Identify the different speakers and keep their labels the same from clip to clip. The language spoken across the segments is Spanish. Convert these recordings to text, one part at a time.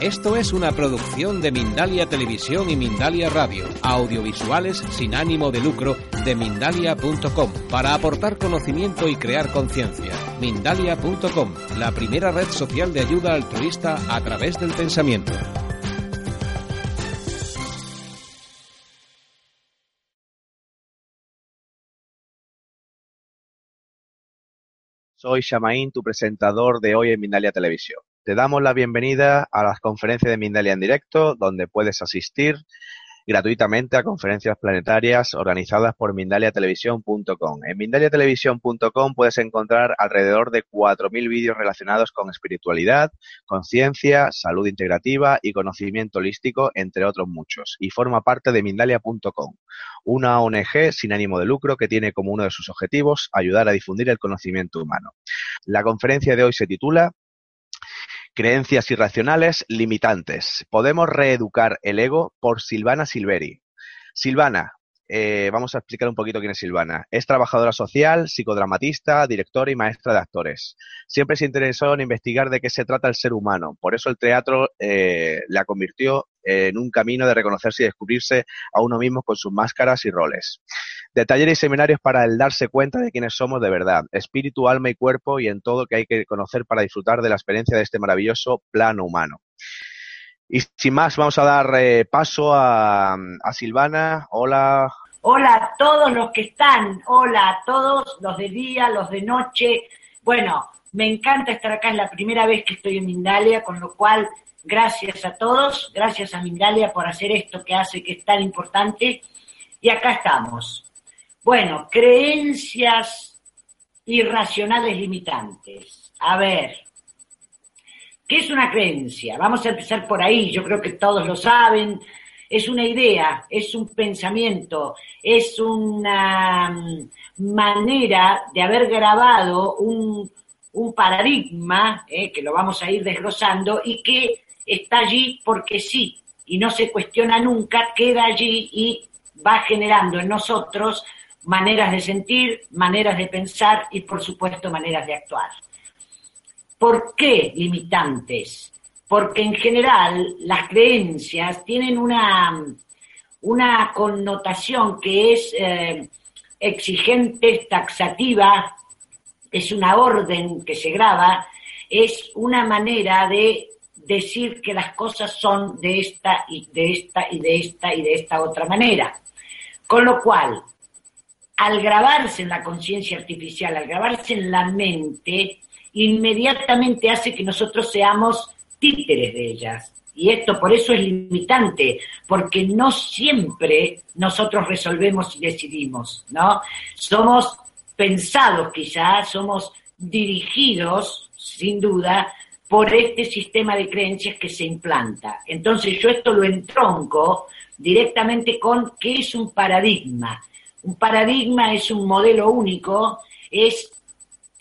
Speaker 1: Esto es una producción de Mindalia Televisión y Mindalia Radio, audiovisuales sin ánimo de lucro de mindalia.com, para aportar conocimiento y crear conciencia. Mindalia.com, la primera red social de ayuda altruista a través del pensamiento.
Speaker 2: Soy Shamaín, tu presentador de hoy en Mindalia Televisión. Te damos la bienvenida a las conferencias de Mindalia en directo, donde puedes asistir gratuitamente a conferencias planetarias organizadas por mindaliatelevisión.com. En mindaliatelevisión.com puedes encontrar alrededor de 4.000 vídeos relacionados con espiritualidad, conciencia, salud integrativa y conocimiento holístico, entre otros muchos, y forma parte de mindalia.com, una ONG sin ánimo de lucro que tiene como uno de sus objetivos ayudar a difundir el conocimiento humano. La conferencia de hoy se titula Creencias irracionales limitantes. Podemos reeducar el ego por Silvana Silveri. Silvana, eh, vamos a explicar un poquito quién es Silvana. Es trabajadora social, psicodramatista, directora y maestra de actores. Siempre se interesó en investigar de qué se trata el ser humano. Por eso el teatro eh, la convirtió en un camino de reconocerse y descubrirse a uno mismo con sus máscaras y roles de talleres y seminarios para el darse cuenta de quiénes somos de verdad, espíritu, alma y cuerpo y en todo que hay que conocer para disfrutar de la experiencia de este maravilloso plano humano. Y sin más, vamos a dar eh, paso a, a Silvana. Hola.
Speaker 3: Hola a todos los que están, hola a todos, los de día, los de noche. Bueno, me encanta estar acá, es la primera vez que estoy en Mindalia, con lo cual gracias a todos, gracias a Mindalia por hacer esto que hace que es tan importante. Y acá estamos. Bueno, creencias irracionales limitantes. A ver, ¿qué es una creencia? Vamos a empezar por ahí, yo creo que todos lo saben. Es una idea, es un pensamiento, es una mm, manera de haber grabado un, paradigma, eh, que lo vamos a ir desglosando, y que está allí porque sí, y no se cuestiona nunca, queda allí y va generando en nosotros maneras de sentir, maneras de pensar y, por supuesto, maneras de actuar. ¿Por qué limitantes? Porque en general las creencias tienen una, una connotación que es eh, exigente, taxativa, es una orden que se graba, es una manera de decir que las cosas son de esta y de esta y de esta y de esta otra manera. Con lo cual, al grabarse en la conciencia artificial, al grabarse en la mente, inmediatamente hace que nosotros seamos títeres de ellas. Y esto por eso es limitante, porque no siempre nosotros resolvemos y decidimos, ¿no? Somos pensados quizás, somos dirigidos, sin duda, por este sistema de creencias que se implanta. Entonces yo esto lo entronco directamente con qué es un paradigma. Un paradigma es un modelo único, es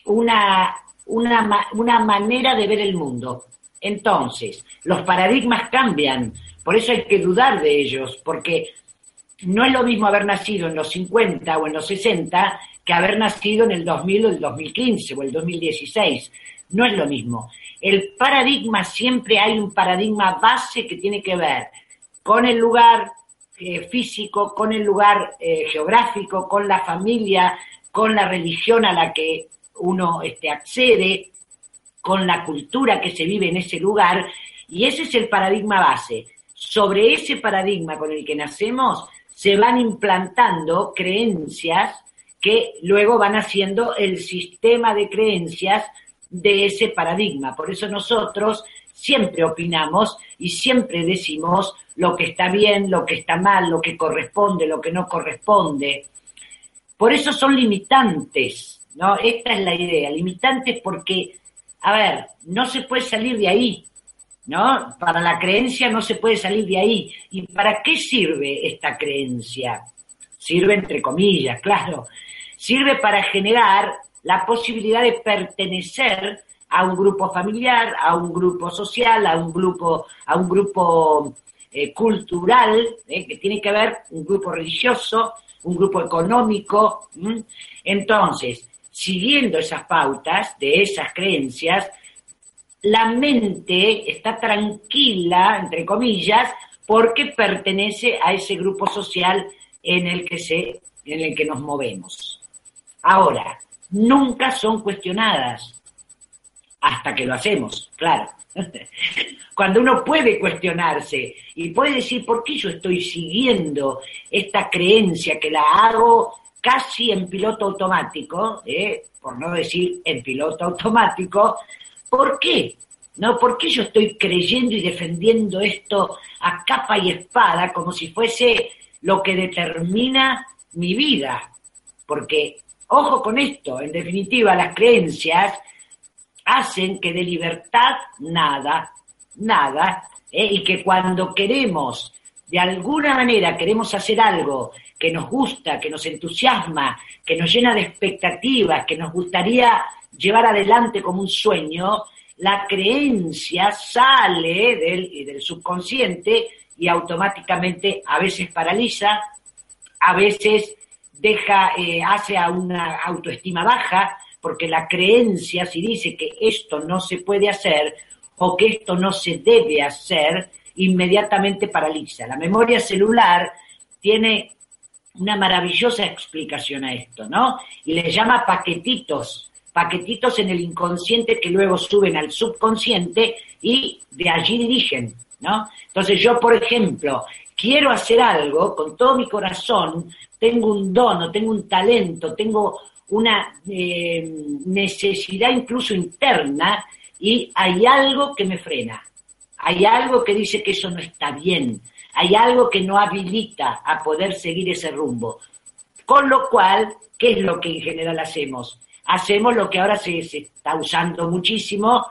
Speaker 3: una, una, una manera de ver el mundo. Entonces, los paradigmas cambian, por eso hay que dudar de ellos, porque no es lo mismo haber nacido en los 50 o en los 60 que haber nacido en el 2000 o el 2015 o el 2016. No es lo mismo. El paradigma, siempre hay un paradigma base que tiene que ver con el lugar, eh, físico, con el lugar eh, geográfico, con la familia, con la religión a la que uno este, accede, con la cultura que se vive en ese lugar, y ese es el paradigma base. Sobre ese paradigma con el que nacemos se van implantando creencias que luego van haciendo el sistema de creencias de ese paradigma. Por eso nosotros siempre opinamos y siempre decimos lo que está bien, lo que está mal, lo que corresponde, lo que no corresponde. Por eso son limitantes, ¿no? Esta es la idea, limitantes porque, a ver, no se puede salir de ahí, ¿no? Para la creencia no se puede salir de ahí. ¿Y para qué sirve esta creencia? Sirve entre comillas, claro. Sirve para generar la posibilidad de pertenecer a un grupo familiar, a un grupo social, a un grupo, a un grupo eh, cultural, eh, que tiene que ver un grupo religioso, un grupo económico. Entonces, siguiendo esas pautas de esas creencias, la mente está tranquila, entre comillas, porque pertenece a ese grupo social en el que se, en el que nos movemos. Ahora, nunca son cuestionadas hasta que lo hacemos, claro. Cuando uno puede cuestionarse y puede decir, ¿por qué yo estoy siguiendo esta creencia que la hago casi en piloto automático, eh? por no decir en piloto automático? ¿Por qué? ¿No? ¿Por qué yo estoy creyendo y defendiendo esto a capa y espada como si fuese lo que determina mi vida? Porque, ojo con esto, en definitiva, las creencias hacen que de libertad nada, nada, ¿eh? y que cuando queremos, de alguna manera queremos hacer algo que nos gusta, que nos entusiasma, que nos llena de expectativas, que nos gustaría llevar adelante como un sueño, la creencia sale del, del subconsciente y automáticamente a veces paraliza, a veces deja, eh, hace a una autoestima baja, porque la creencia, si dice que esto no se puede hacer o que esto no se debe hacer, inmediatamente paraliza. La memoria celular tiene una maravillosa explicación a esto, ¿no? Y le llama paquetitos, paquetitos en el inconsciente que luego suben al subconsciente y de allí dirigen, ¿no? Entonces yo, por ejemplo, quiero hacer algo con todo mi corazón, tengo un dono, tengo un talento, tengo una eh, necesidad incluso interna y hay algo que me frena, hay algo que dice que eso no está bien, hay algo que no habilita a poder seguir ese rumbo. Con lo cual, ¿qué es lo que en general hacemos? Hacemos lo que ahora se, está usando muchísimo,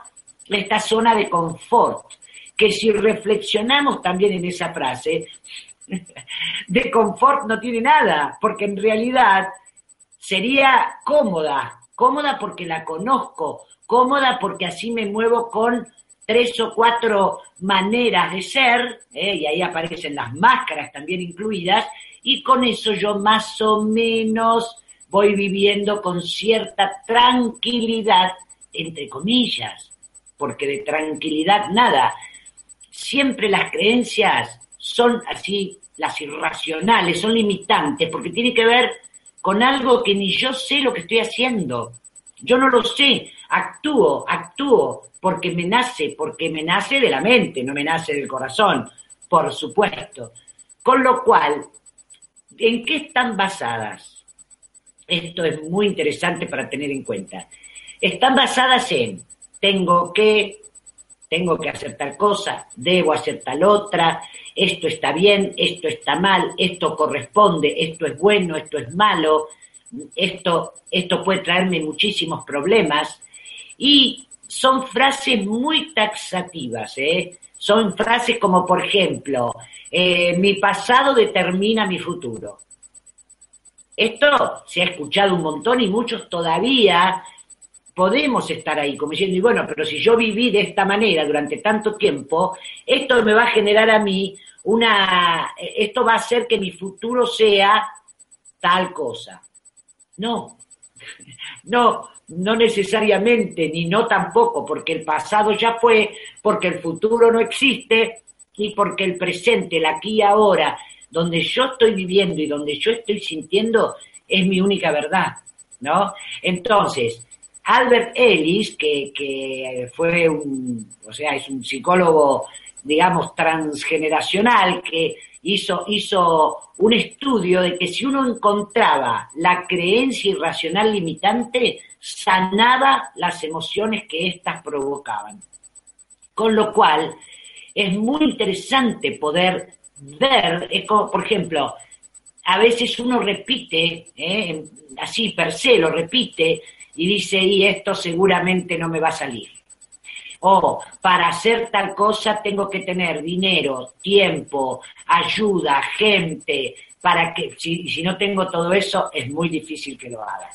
Speaker 3: esta zona de confort, que si reflexionamos también en esa frase, de confort no tiene nada, porque en realidad sería cómoda, cómoda porque la conozco, cómoda porque así me muevo con tres o cuatro maneras de ser, ¿eh? y ahí aparecen las máscaras también incluidas, y con eso yo más o menos voy viviendo con cierta tranquilidad, entre comillas, porque de tranquilidad nada. Siempre las creencias son así, las irracionales, son limitantes, porque tiene que ver con algo que ni yo sé lo que estoy haciendo. Yo no lo sé, actúo, actúo, porque me nace, porque me nace de la mente, no me nace del corazón, por supuesto. Con lo cual, ¿en qué están basadas? Esto es muy interesante para tener en cuenta. Están basadas en, tengo que, tengo que hacer tal cosa, debo hacer tal otra, esto está bien, esto está mal, esto corresponde, esto es bueno, esto es malo, esto, esto puede traerme muchísimos problemas. Y son frases muy taxativas, ¿eh? Son frases como, por ejemplo, eh, mi pasado determina mi futuro. Esto se ha escuchado un montón y muchos todavía podemos estar ahí, como diciendo, y bueno, pero si yo viví de esta manera durante tanto tiempo, esto me va a generar a mí una, esto va a hacer que mi futuro sea tal cosa. No, no, no necesariamente, ni no tampoco, porque el pasado ya fue, porque el futuro no existe y porque el presente, el aquí y ahora, donde yo estoy viviendo y donde yo estoy sintiendo, es mi única verdad, ¿no? Entonces, Albert Ellis, que, que fue un, o sea, es un psicólogo, digamos, transgeneracional, que hizo, hizo un estudio de que si uno encontraba la creencia irracional limitante, sanaba las emociones que éstas provocaban. Con lo cual, es muy interesante poder ver, por ejemplo, a veces uno repite, ¿eh? así per se lo repite, y dice, y esto seguramente no me va a salir. O para hacer tal cosa tengo que tener dinero, tiempo, ayuda, gente, para que si no tengo todo eso es muy difícil que lo haga.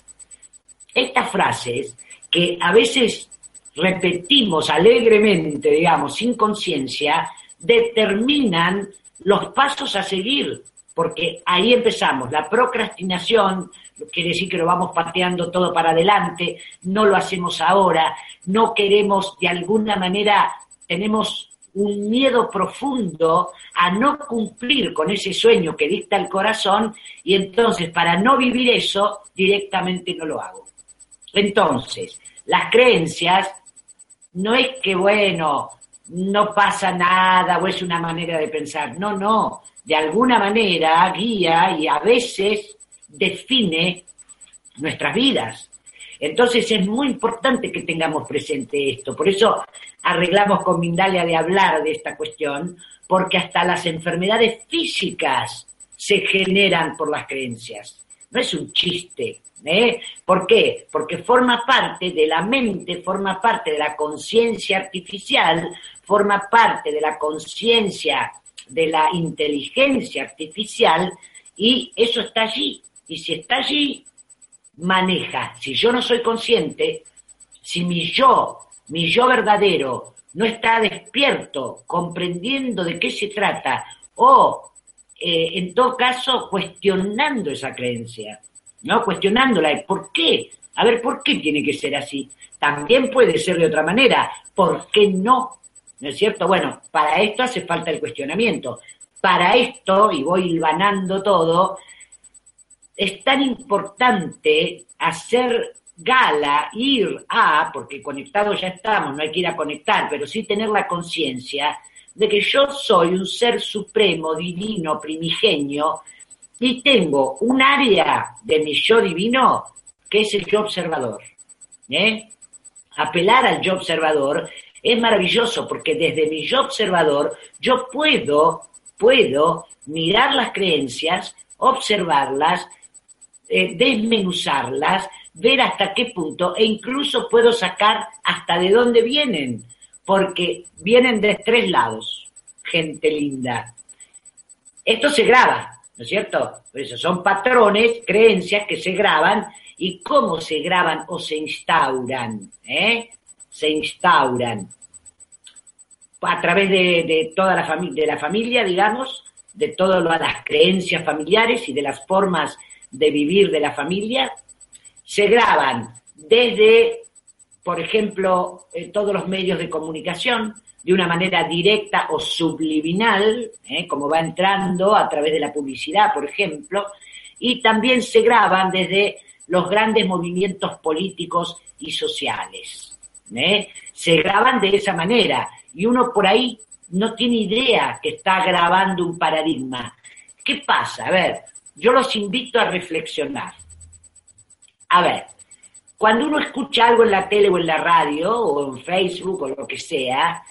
Speaker 3: Estas frases que a veces repetimos alegremente, digamos, sin conciencia, determinan los pasos a seguir porque ahí empezamos. La procrastinación quiere decir que lo vamos pateando todo para adelante, no lo hacemos ahora, no queremos de alguna manera, tenemos un miedo profundo a no cumplir con ese sueño que dicta el corazón y entonces para no vivir eso directamente no lo hago. Entonces, las creencias no es que, bueno, no pasa nada o es una manera de pensar, no, no, de alguna manera guía y a veces define nuestras vidas. Entonces es muy importante que tengamos presente esto. Por eso arreglamos con Mindalia de hablar de esta cuestión, porque hasta las enfermedades físicas se generan por las creencias. No es un chiste. ¿eh? ¿Por qué? Porque forma parte de la mente, forma parte de la conciencia artificial, forma parte de la conciencia de la inteligencia artificial y eso está allí. Y si está allí, maneja. Si yo no soy consciente, si mi yo mi yo verdadero no está despierto, comprendiendo de qué se trata, o eh, en todo caso cuestionando esa creencia, ¿no? Cuestionándola, ¿por qué? A ver, ¿por qué tiene que ser así? También puede ser de otra manera, ¿por qué no? ¿No es cierto? Bueno, para esto hace falta el cuestionamiento. Para esto, y voy ganando todo, es tan importante hacer gala, ir a, porque conectados ya estamos, no hay que ir a conectar, pero sí tener la conciencia de que yo soy un ser supremo, divino, primigenio, y tengo un área de mi yo divino que es el yo observador. ¿eh? Apelar al yo observador es maravilloso porque desde mi yo observador yo puedo, puedo mirar las creencias, observarlas, eh, desmenuzarlas, ver hasta qué punto e incluso puedo sacar hasta de dónde vienen, porque vienen de tres lados, gente linda. Esto se graba, ¿no es cierto? Por eso son patrones, creencias que se graban y cómo se graban o se instauran, ¿eh? Se instauran a través de, toda la familia, de la familia, digamos, de todas las creencias familiares y de las formas de vivir de la familia, se graban desde, por ejemplo, eh, todos los medios de comunicación, de una manera directa o subliminal, eh, como va entrando a través de la publicidad, por ejemplo, y también se graban desde los grandes movimientos políticos y sociales. Eh. Se graban de esa manera y uno por ahí no tiene idea que está grabando un paradigma. ¿Qué pasa? A ver, yo los invito a reflexionar. A ver, cuando uno escucha algo en la tele o en la radio o en Facebook o lo que sea,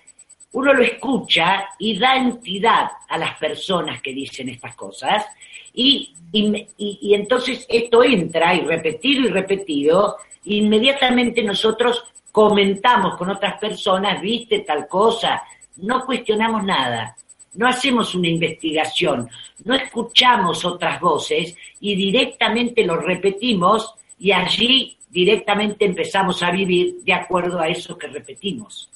Speaker 3: uno lo escucha y da entidad a las personas que dicen estas cosas. Y, y, entonces esto entra y repetido y repetido, inmediatamente nosotros comentamos con otras personas, viste tal cosa, no cuestionamos nada, no hacemos una investigación, no escuchamos otras voces y directamente lo repetimos y allí directamente empezamos a vivir de acuerdo a eso que repetimos.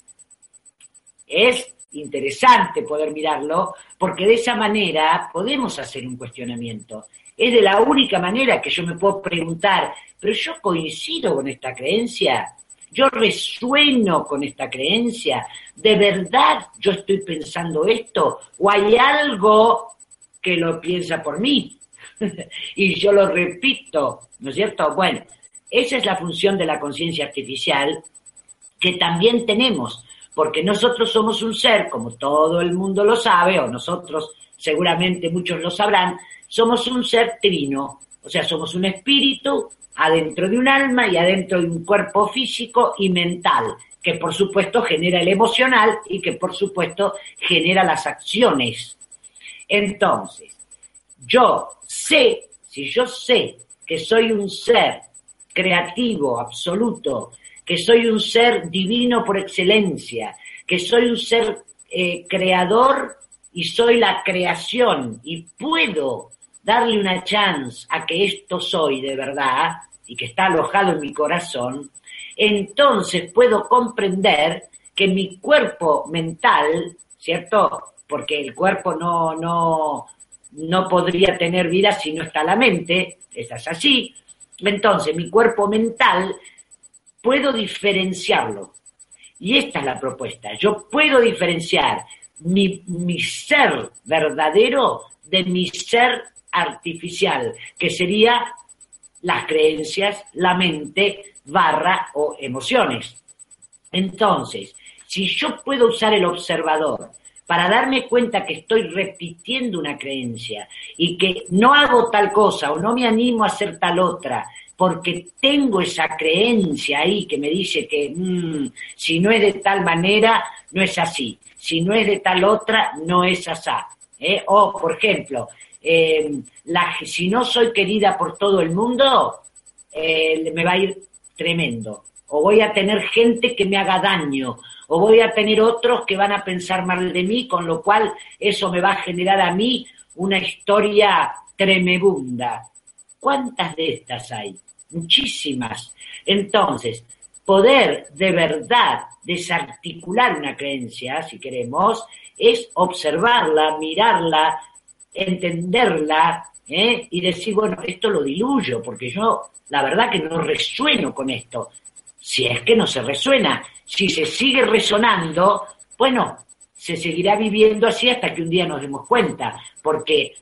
Speaker 3: Es interesante poder mirarlo porque de esa manera podemos hacer un cuestionamiento. Es de la única manera que yo me puedo preguntar, pero yo coincido con esta creencia, yo resueno con esta creencia, ¿de verdad yo estoy pensando esto? ¿O hay algo que lo piensa por mí? y yo lo repito, ¿no es cierto? Bueno, esa es la función de la conciencia artificial que también tenemos, porque nosotros somos un ser, como todo el mundo lo sabe, o nosotros seguramente muchos lo sabrán, somos un ser trino, o sea, somos un espíritu adentro de un alma y adentro de un cuerpo físico y mental, que por supuesto genera el emocional y que por supuesto genera las acciones. Entonces, yo sé, si yo sé que soy un ser creativo, absoluto, que soy un ser divino por excelencia, que soy un ser eh, creador y soy la creación y puedo darle una chance a que esto soy de verdad y que está alojado en mi corazón, entonces puedo comprender que mi cuerpo mental, ¿cierto? Porque el cuerpo no, no, no podría tener vida si no está la mente, esa es así. Entonces, mi cuerpo mental puedo diferenciarlo. Y esta es la propuesta. Yo puedo diferenciar mi, ser verdadero de mi ser artificial, que sería las creencias, la mente, barra o emociones. Entonces, si yo puedo usar el observador para darme cuenta que estoy repitiendo una creencia y que no hago tal cosa o no me animo a hacer tal otra, porque tengo esa creencia ahí que me dice que mm, si no es de tal manera, no es así, si no es de tal otra, no es así. ¿eh? O, por ejemplo, eh, la, si no soy querida por todo el mundo, eh, me va a ir tremendo. O voy a tener gente que me haga daño, o voy a tener otros que van a pensar mal de mí, con lo cual eso me va a generar a mí una historia tremebunda. ¿Cuántas de estas hay? Muchísimas. Entonces, poder de verdad desarticular una creencia, si queremos, es observarla, mirarla, entenderla ¿eh? y decir, bueno, esto lo diluyo, porque yo la verdad que no resueno con esto. Si es que no se resuena, si se sigue resonando, bueno, se seguirá viviendo así hasta que un día nos demos cuenta, porque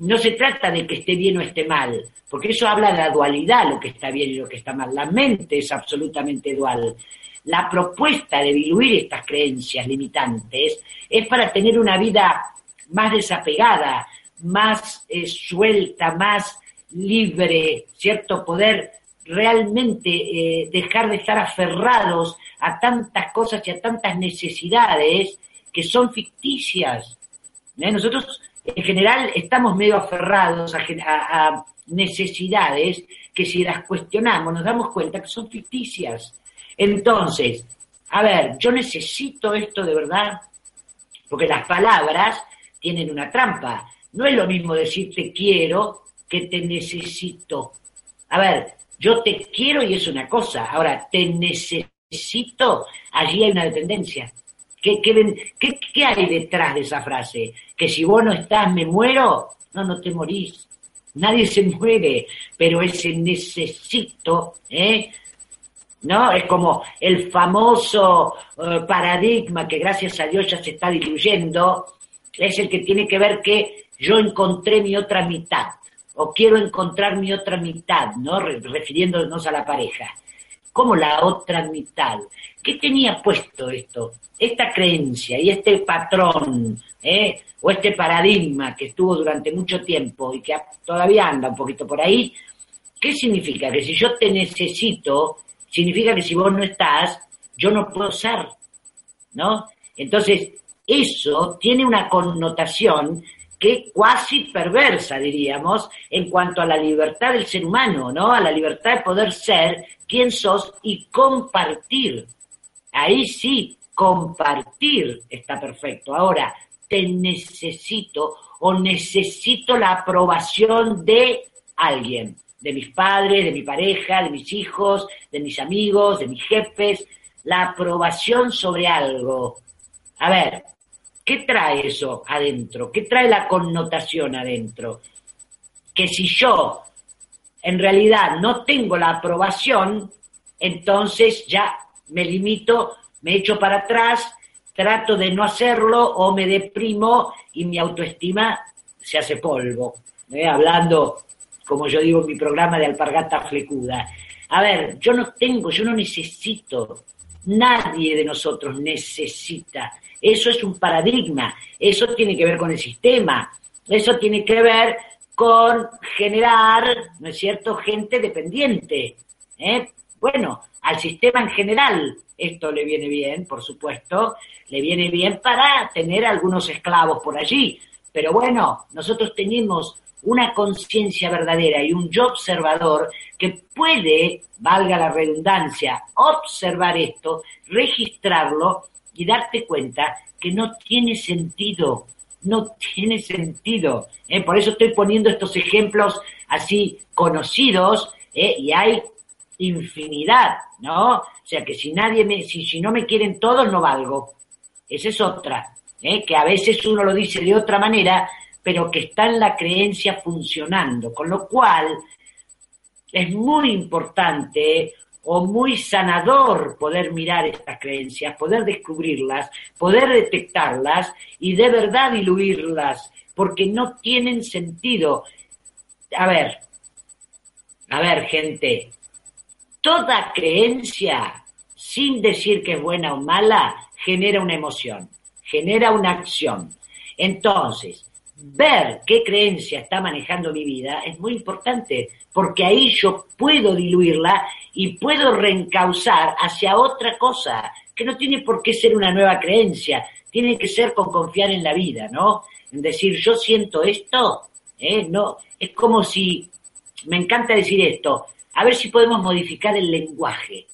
Speaker 3: no se trata de que esté bien o esté mal, porque eso habla de la dualidad, lo que está bien y lo que está mal. La mente es absolutamente dual. La propuesta de diluir estas creencias limitantes es para tener una vida más desapegada, más eh, suelta, más libre, ¿cierto? Poder realmente eh, dejar de estar aferrados a tantas cosas y a tantas necesidades que son ficticias. ¿eh? Nosotros en general estamos medio aferrados a, necesidades que si las cuestionamos nos damos cuenta que son ficticias. Entonces, a ver, yo necesito esto de verdad, porque las palabras tienen una trampa. No es lo mismo decir te quiero que te necesito. A ver, yo te quiero y es una cosa, ahora te necesito, allí hay una dependencia. ¿Qué, qué, hay detrás de esa frase? Que si vos no estás, me muero. No, no te morís. Nadie se muere, pero ese necesito, ¿eh? ¿no? Es como el famoso eh, paradigma que gracias a Dios ya se está diluyendo, es el que tiene que ver que yo encontré mi otra mitad, o quiero encontrar mi otra mitad, ¿no? Refiriéndonos a la pareja. ¿Cómo la otra mitad? ¿Qué tenía puesto esto? Esta creencia y este patrón, ¿eh? o este paradigma que estuvo durante mucho tiempo y que todavía anda un poquito por ahí, ¿qué significa? Que si yo te necesito, significa que si vos no estás, yo no puedo ser, ¿no? Entonces, eso tiene una connotación que cuasi perversa, diríamos, en cuanto a la libertad del ser humano, ¿no? A la libertad de poder ser quien sos y compartir. Ahí sí, compartir está perfecto. Ahora, te necesito o necesito la aprobación de alguien, de mis padres, de mi pareja, de mis hijos, de mis amigos, de mis jefes, la aprobación sobre algo. A ver, ¿Qué trae eso adentro? ¿Qué trae la connotación adentro? Que si yo en realidad no tengo la aprobación, entonces ya me limito, me echo para atrás, trato de no hacerlo o me deprimo y mi autoestima se hace polvo. ¿eh? Hablando, como yo digo en mi programa de alpargata flecuda. A ver, yo no tengo, yo no necesito, nadie de nosotros necesita eso es un paradigma, eso tiene que ver con el sistema, eso tiene que ver con generar, ¿no es cierto?, gente dependiente. ¿eh? Bueno, al sistema en general esto le viene bien, por supuesto, le viene bien para tener algunos esclavos por allí. Pero bueno, nosotros tenemos una conciencia verdadera y un yo observador que puede, valga la redundancia, observar esto, registrarlo y darte cuenta que no tiene sentido, no tiene sentido. ¿eh? Por eso estoy poniendo estos ejemplos así conocidos ¿eh? y hay infinidad, ¿no? O sea que si nadie me, si, si no me quieren todos, no valgo. Esa es otra, ¿eh? que a veces uno lo dice de otra manera pero que está en la creencia funcionando, con lo cual es muy importante o muy sanador poder mirar estas creencias, poder descubrirlas, poder detectarlas y de verdad diluirlas, porque no tienen sentido. A ver, a ver, gente, toda creencia, sin decir que es buena o mala, genera una emoción, genera una acción. Entonces, ver qué creencia está manejando mi vida es muy importante, porque ahí yo puedo diluirla y puedo reencauzar hacia otra cosa, que no tiene por qué ser una nueva creencia, tiene que ser con confiar en la vida, ¿no? En decir, yo siento esto, ¿eh? No, es como si, me encanta decir esto, a ver si podemos modificar el lenguaje,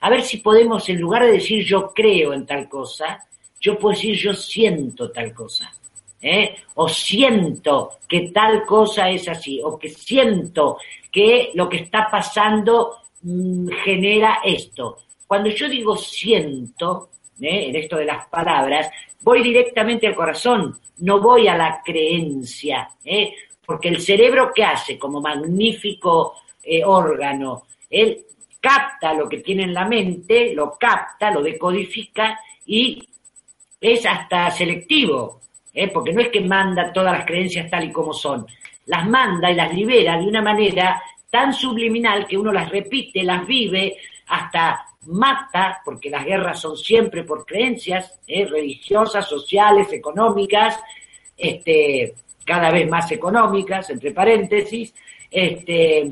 Speaker 3: a ver si podemos, en lugar de decir yo creo en tal cosa, yo puedo decir yo siento tal cosa. ¿Eh? o siento que tal cosa es así, o que siento que lo que está pasando mm, genera esto. Cuando yo digo siento, ¿eh? en esto de las palabras, voy directamente al corazón, no voy a la creencia, ¿eh? porque el cerebro ¿qué hace como magnífico órgano? Él capta lo que tiene en la mente, lo capta, lo decodifica y es hasta selectivo. ¿Eh? porque no es que manda todas las creencias tal y como son, las manda y las libera de una manera tan subliminal que uno las repite, las vive, hasta mata, porque las guerras son siempre por creencias ¿eh? religiosas, sociales, económicas, este, cada vez más económicas, entre paréntesis, este,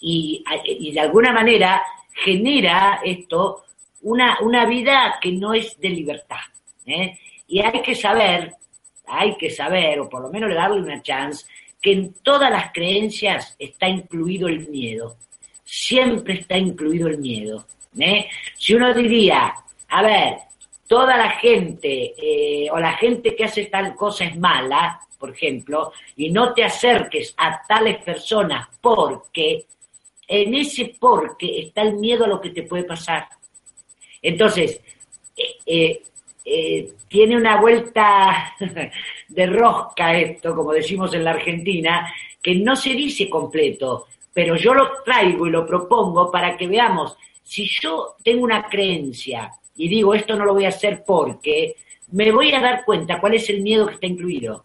Speaker 3: y, de alguna manera genera esto una, una vida que no es de libertad. ¿eh? Y hay que saber, hay que saber, o por lo menos darle una chance, que en todas las creencias está incluido el miedo. Siempre está incluido el miedo. ¿eh? Si uno diría, a ver, toda la gente eh, o la gente que hace tal cosa es mala, por ejemplo, y no te acerques a tales personas porque en ese porque está el miedo a lo que te puede pasar. Entonces, eh, eh eh, tiene una vuelta de rosca esto, como decimos en la Argentina, que no se dice completo, pero yo lo traigo y lo propongo para que veamos, si yo tengo una creencia y digo esto no lo voy a hacer porque, me voy a dar cuenta cuál es el miedo que está incluido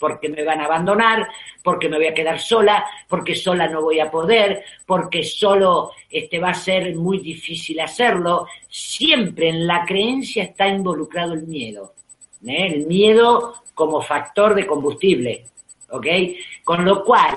Speaker 3: porque me van a abandonar, porque me voy a quedar sola, porque sola no voy a poder, porque solo este, va a ser muy difícil hacerlo. Siempre en la creencia está involucrado el miedo. ¿eh? El miedo como factor de combustible. ¿Ok? Con lo cual,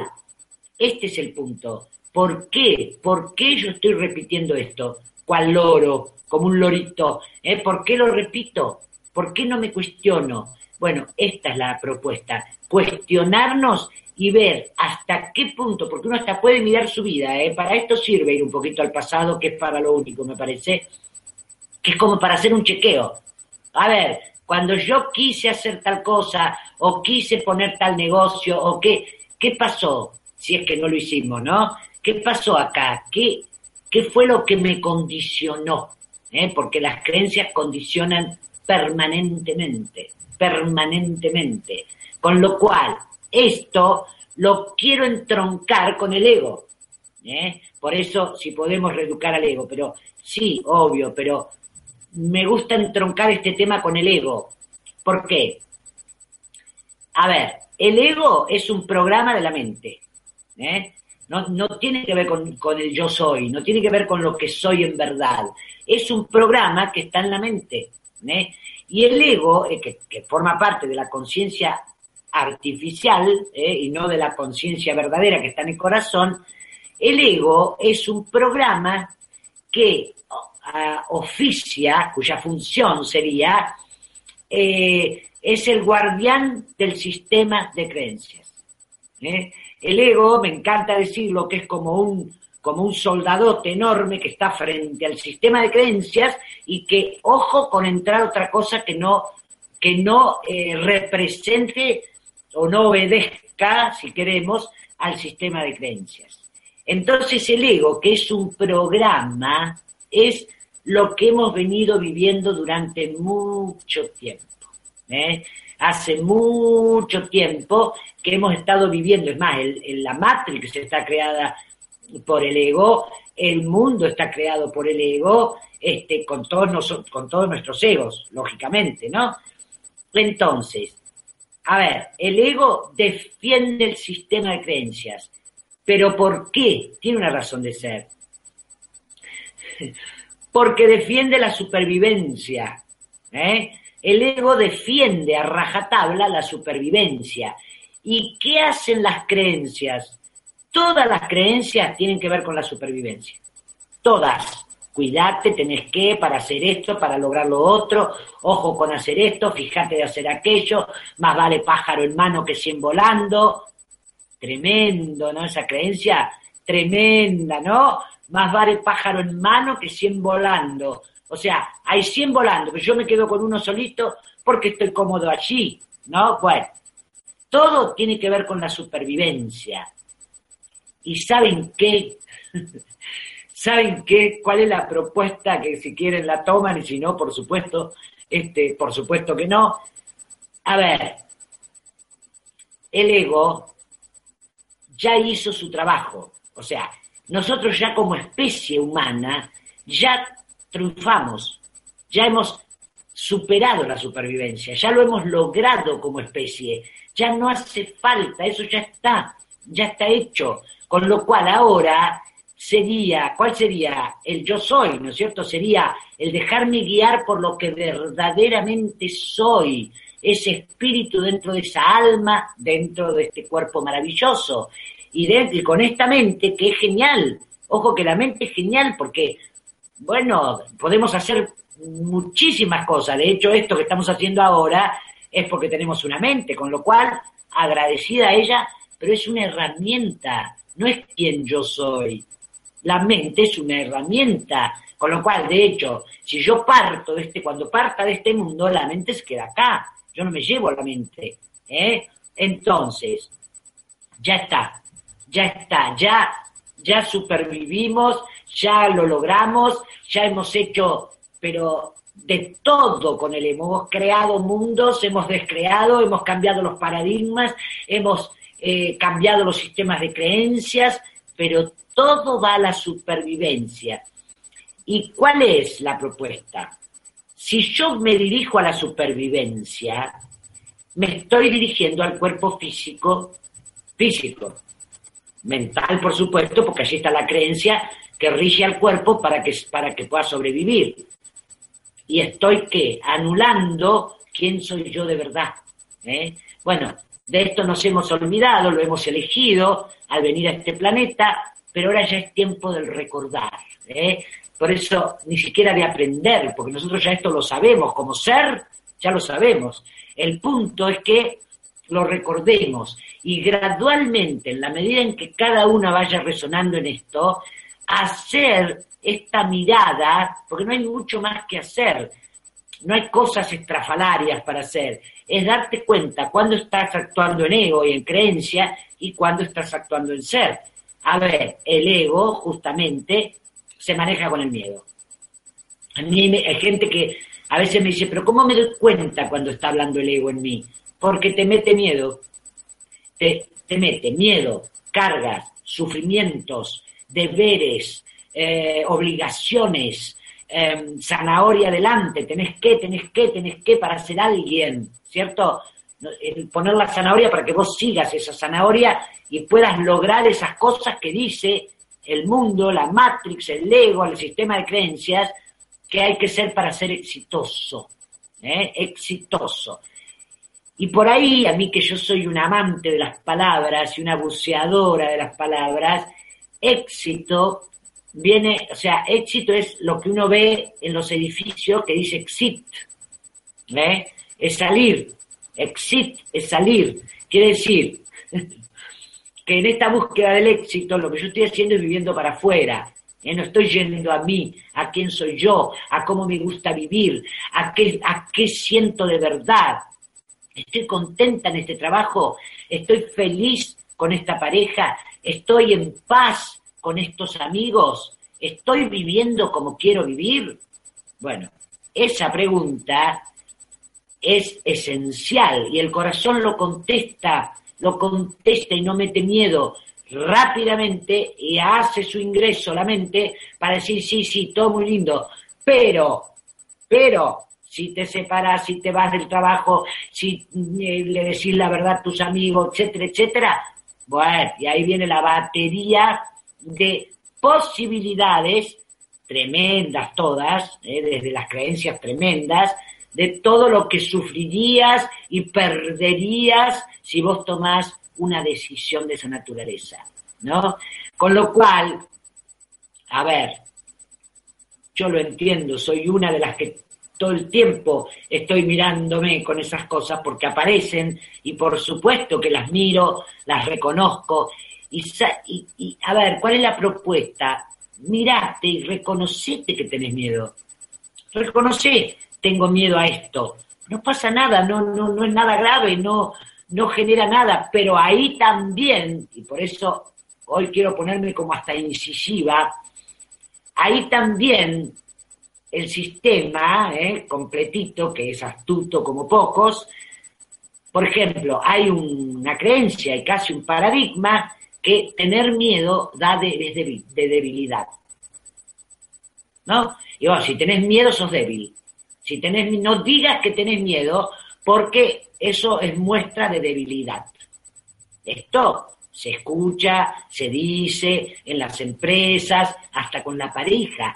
Speaker 3: este es el punto. ¿Por qué? ¿Por qué yo estoy repitiendo esto? ¿Cuál loro? Como un lorito. ¿eh? ¿Por qué lo repito? ¿Por qué no me cuestiono? Bueno, esta es la propuesta, cuestionarnos y ver hasta qué punto, porque uno hasta puede mirar su vida, ¿eh? para esto sirve ir un poquito al pasado, que es para lo único, me parece, que es como para hacer un chequeo. A ver, cuando yo quise hacer tal cosa, o quise poner tal negocio, o qué, ¿qué pasó? Si es que no lo hicimos, ¿no? ¿Qué pasó acá? ¿Qué, qué fue lo que me condicionó? ¿Eh? Porque las creencias condicionan permanentemente permanentemente. Con lo cual, esto lo quiero entroncar con el ego. ¿eh? Por eso, si podemos reeducar al ego, pero sí, obvio, pero me gusta entroncar este tema con el ego. ¿Por qué? A ver, el ego es un programa de la mente. ¿eh? No, tiene que ver con, con, el yo soy, no tiene que ver con lo que soy en verdad. Es un programa que está en la mente. ¿eh? Y el ego, eh, que, forma parte de la conciencia artificial eh, y no de la conciencia verdadera que está en el corazón, el ego es un programa que oficia, cuya función sería, eh, es el guardián del sistema de creencias. El ego, me encanta decirlo, que es como un como un soldadote enorme que está frente al sistema de creencias y que, ojo con entrar otra cosa que no, que no eh, represente o no obedezca, si queremos, al sistema de creencias. Entonces el ego, que es un programa, es lo que hemos venido viviendo durante mucho tiempo. ¿eh? Hace mucho tiempo que hemos estado viviendo, es más, el, la Matrix está creada por el ego, el mundo está creado por el ego, este, con, todos con todos nuestros egos, lógicamente, ¿no? Entonces, a ver, el ego defiende el sistema de creencias, pero ¿por qué? Tiene una razón de ser. Porque defiende la supervivencia. ¿eh? El ego defiende a rajatabla la supervivencia. ¿Y qué hacen las creencias? Todas las creencias tienen que ver con la supervivencia. Todas. Cuidate, tenés que para hacer esto, para lograr lo otro, ojo con hacer esto, fíjate de hacer aquello, más vale pájaro en mano que cien volando. Tremendo, ¿no? Esa creencia tremenda, ¿no? Más vale pájaro en mano que cien volando. O sea, hay cien volando, pero yo me quedo con uno solito porque estoy cómodo allí, ¿no? Bueno, todo tiene que ver con la supervivencia. ¿Y saben qué? ¿Saben qué? ¿Cuál es la propuesta que si quieren la toman y si no, por supuesto, este, por supuesto que no? A ver, el ego ya hizo su trabajo. O sea, nosotros ya como especie humana ya triunfamos, ya hemos superado la supervivencia, ya lo hemos logrado como especie, ya no hace falta, eso ya está, ya está hecho. Con lo cual ahora sería, ¿cuál sería? El yo soy, ¿no es cierto? Sería el dejarme guiar por lo que verdaderamente soy, ese espíritu dentro de esa alma, dentro de este cuerpo maravilloso. Y, de, con esta mente que es genial. Ojo que la mente es genial porque, bueno, podemos hacer muchísimas cosas. De hecho, esto que estamos haciendo ahora es porque tenemos una mente, con lo cual, agradecida a ella, pero es una herramienta, no es quien yo soy. La mente es una herramienta, con lo cual, de hecho, si yo parto de este, cuando parta de este mundo, la mente se queda acá. Yo no me llevo a la mente. ¿eh? Entonces, ya está, ya está, ya, ya supervivimos, ya lo logramos, ya hemos hecho, pero de todo con el hemos creado mundos, hemos descreado, hemos cambiado los paradigmas, hemos eh, cambiado los sistemas de creencias, pero todo va a la supervivencia. ¿Y cuál es la propuesta? Si yo me dirijo a la supervivencia, me estoy dirigiendo al cuerpo físico, físico, mental por supuesto, porque allí está la creencia que rige al cuerpo para que, para que pueda sobrevivir. Y estoy ¿qué? anulando quién soy yo de verdad. ¿eh? Bueno, de esto nos hemos olvidado, lo hemos elegido al venir a este planeta, pero ahora ya es tiempo del recordar. ¿eh? Por eso ni siquiera de aprender, porque nosotros ya esto lo sabemos, como ser, ya lo sabemos. El punto es que lo recordemos y gradualmente, en la medida en que cada una vaya resonando en esto, hacer esta mirada, porque no hay mucho más que hacer, no hay cosas estrafalarias para hacer, es darte cuenta cuando estás actuando en ego y en creencia y cuando estás actuando en ser. A ver, el ego justamente se maneja con el miedo. A mí hay gente que a veces me dice, pero ¿cómo me doy cuenta cuando está hablando el ego en mí? Porque te mete miedo, te, te mete miedo, cargas, sufrimientos, deberes, eh, obligaciones, em, zanahoria adelante, tenés que, tenés que, tenés que para ser alguien, ¿cierto? poner la zanahoria para que vos sigas esa zanahoria y puedas lograr esas cosas que dice el mundo, la Matrix, el ego, el sistema de creencias que hay que ser para ser exitoso, ¿eh? exitoso. Y por ahí, a mí que yo soy un amante de las palabras y una buceadora de las palabras, éxito viene, o sea, éxito es lo que uno ve en los edificios que dice exit, ¿eh? es salir, exit es salir, quiere decir que en esta búsqueda del éxito lo que yo estoy haciendo es viviendo para afuera, ¿eh? no estoy yendo a mí, a quién soy yo, a cómo me gusta vivir, a qué, a qué siento de verdad. Estoy contenta en este trabajo, estoy feliz con esta pareja, estoy en paz con estos amigos, estoy viviendo como quiero vivir. Bueno, esa pregunta es esencial y el corazón lo contesta, lo contesta y no mete miedo. Rápidamente y hace su ingreso la mente para decir, sí, sí, todo muy lindo, pero, pero, si te separas, si te vas del trabajo, si eh, le decís la verdad a tus amigos, etcétera, etcétera, bueno, y ahí viene la batería de posibilidades tremendas todas, eh, desde las creencias tremendas, de todo lo que sufrirías y perderías si vos tomás una decisión de esa naturaleza, ¿no? Con lo cual, a ver, yo lo entiendo, soy una de las que todo el tiempo estoy mirándome con esas cosas porque aparecen y por supuesto que las miro, las reconozco. Y, y, a ver, ¿cuál es la propuesta? Mirate y reconocete que tenés miedo. Reconoce, tengo miedo a esto. No pasa nada, no, no, no es nada grave, no, no genera nada, pero ahí también, y por eso hoy quiero ponerme como hasta incisiva, ahí también el sistema ¿eh? completito, que es astuto como pocos, por ejemplo, hay una creencia y casi un paradigma que tener miedo da de, de, debilidad. ¿No? Y vos, si tenés miedo, sos débil. Si tenés, no digas que tenés miedo, porque eso es muestra de debilidad. Esto se escucha, se dice en las empresas, hasta con la pareja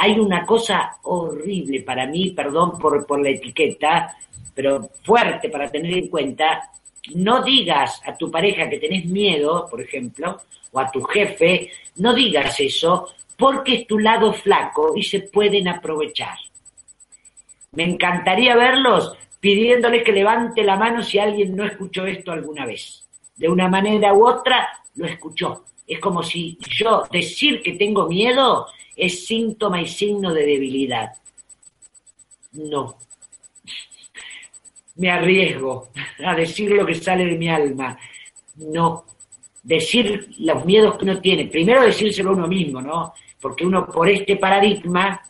Speaker 3: hay una cosa horrible para mí, perdón por, por la etiqueta, pero fuerte para tener en cuenta, no digas a tu pareja que tenés miedo, por ejemplo, o a tu jefe, no digas eso porque es tu lado flaco y se pueden aprovechar. Me encantaría verlos pidiéndole que levante la mano si alguien no escuchó esto alguna vez. De una manera u otra lo escuchó. Es como si yo decir que tengo miedo es síntoma y signo de debilidad. No. Me arriesgo a decir lo que sale de mi alma. No. Decir los miedos que uno tiene. Primero decírselo a uno mismo, ¿no? Porque uno por este paradigma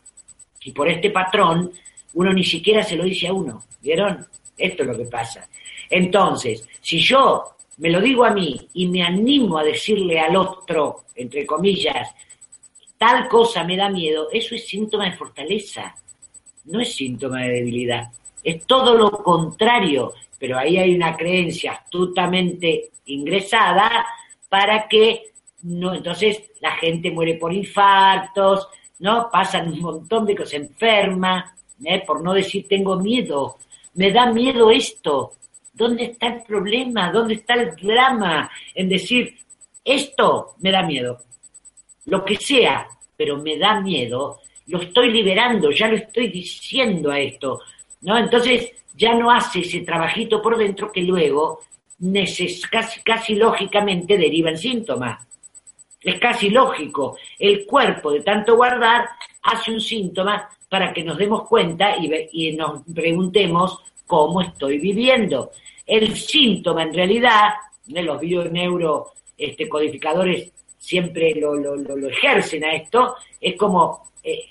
Speaker 3: y por este patrón, uno ni siquiera se lo dice a uno. ¿Vieron? Esto es lo que pasa. Entonces, si yo me lo digo a mí y me animo a decirle al otro, entre comillas, tal cosa me da miedo, eso es síntoma de fortaleza, no es síntoma de debilidad. Es todo lo contrario, pero ahí hay una creencia astutamente ingresada para que no, entonces la gente muere por infartos, ¿no? Pasan un montón de cosas, enferma, ¿eh? por no decir tengo miedo, me da miedo esto. ¿Dónde está el problema? ¿Dónde está el drama en decir esto me da miedo? lo que sea, pero me da miedo, lo estoy liberando, ya lo estoy diciendo a esto, ¿no? Entonces ya no hace ese trabajito por dentro que luego casi, casi lógicamente deriva en síntomas. Es casi lógico. El cuerpo, de tanto guardar, hace un síntoma para que nos demos cuenta y, y nos preguntemos cómo estoy viviendo. El síntoma, en realidad, de los bioneuro este, codificadores siempre lo, lo, lo, ejercen a esto, es como eh,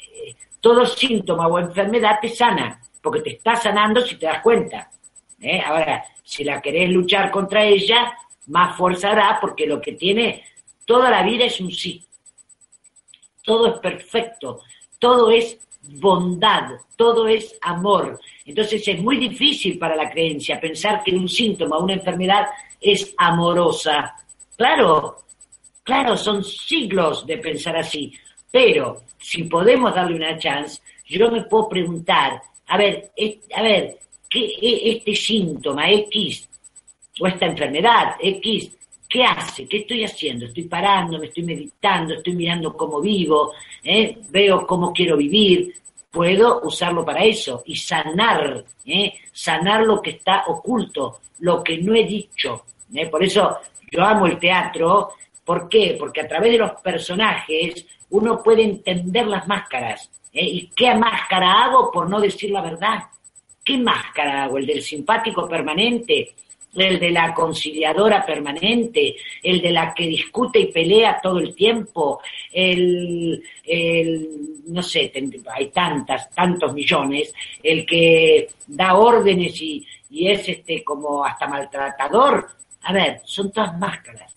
Speaker 3: todo síntoma o enfermedad te sana, porque te está sanando si te das cuenta. ¿eh? Ahora, si la querés luchar contra ella, más fuerza hará, porque lo que tiene toda la vida es un sí. Todo es perfecto, todo es bondad, todo es amor. Entonces es muy difícil para la creencia pensar que un síntoma, una enfermedad es amorosa. Claro, Claro, son siglos de pensar así, pero si podemos darle una chance, yo me puedo preguntar, a ver, a ver, ¿qué, este síntoma X o esta enfermedad X, ¿qué hace? ¿Qué estoy haciendo? Estoy parando, me estoy meditando, estoy mirando cómo vivo, ¿eh? veo cómo quiero vivir, puedo usarlo para eso y sanar, ¿eh? sanar lo que está oculto, lo que no he dicho. ¿eh? Por eso yo amo el teatro ¿Por qué? Porque a través de los personajes uno puede entender las máscaras. ¿Eh? ¿Y qué máscara hago por no decir la verdad? ¿Qué máscara hago? ¿El del simpático permanente? el de la conciliadora permanente, el de la que discute y pelea todo el tiempo, el, no sé, hay tantas, tantos millones, el que da órdenes y, y es este como hasta maltratador. A ver, son todas máscaras,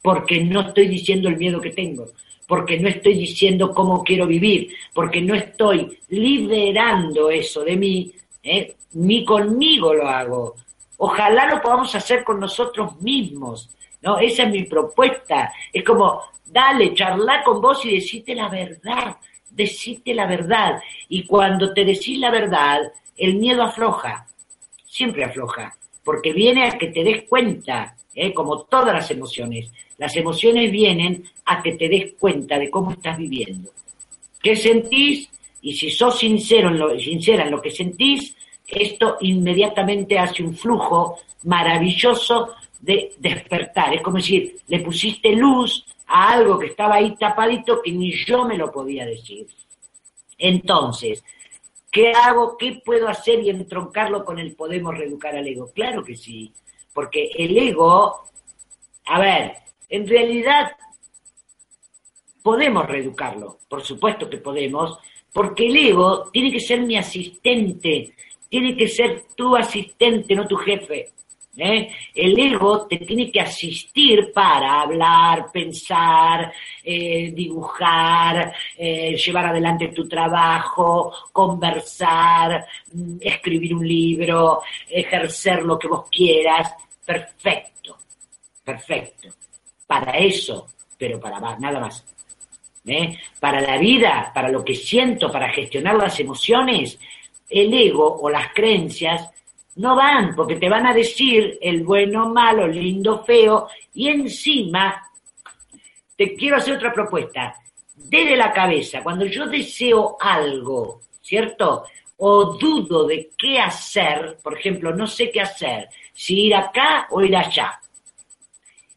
Speaker 3: porque no estoy diciendo el miedo que tengo, porque no estoy diciendo cómo quiero vivir, porque no estoy liberando eso de mí, ¿eh? ni conmigo lo hago. Ojalá lo podamos hacer con nosotros mismos, ¿no? Esa es mi propuesta. Es como, dale, charla con vos y decite la verdad, decite la verdad. Y cuando te decís la verdad, el miedo afloja, siempre afloja, porque viene a que te des cuenta, ¿eh? como todas las emociones. Las emociones vienen a que te des cuenta de cómo estás viviendo. ¿Qué sentís? Y si sos sincero en lo, sincera en lo que sentís, esto inmediatamente hace un flujo maravilloso de despertar. Es como decir, le pusiste luz a algo que estaba ahí tapadito que ni yo me lo podía decir. Entonces, ¿qué hago? ¿Qué puedo hacer y entroncarlo con el podemos reeducar al ego? Claro que sí, porque el ego, a ver, en realidad podemos reeducarlo, por supuesto que podemos, porque el ego tiene que ser mi asistente, tiene que ser tu asistente, no tu jefe. ¿eh? El ego te tiene que asistir para hablar, pensar, eh, dibujar, eh, llevar adelante tu trabajo, conversar, mm, escribir un libro, ejercer lo que vos quieras. Perfecto, perfecto. Para eso, pero para nada más. Para la vida, para lo que siento, para gestionar las emociones, el ego o las creencias no van, porque te van a decir el bueno, malo, lindo, feo, y encima te quiero hacer otra propuesta. Desde la cabeza, cuando yo deseo algo, ¿cierto? O dudo de qué hacer, por ejemplo, no sé qué hacer, si ir acá o ir allá.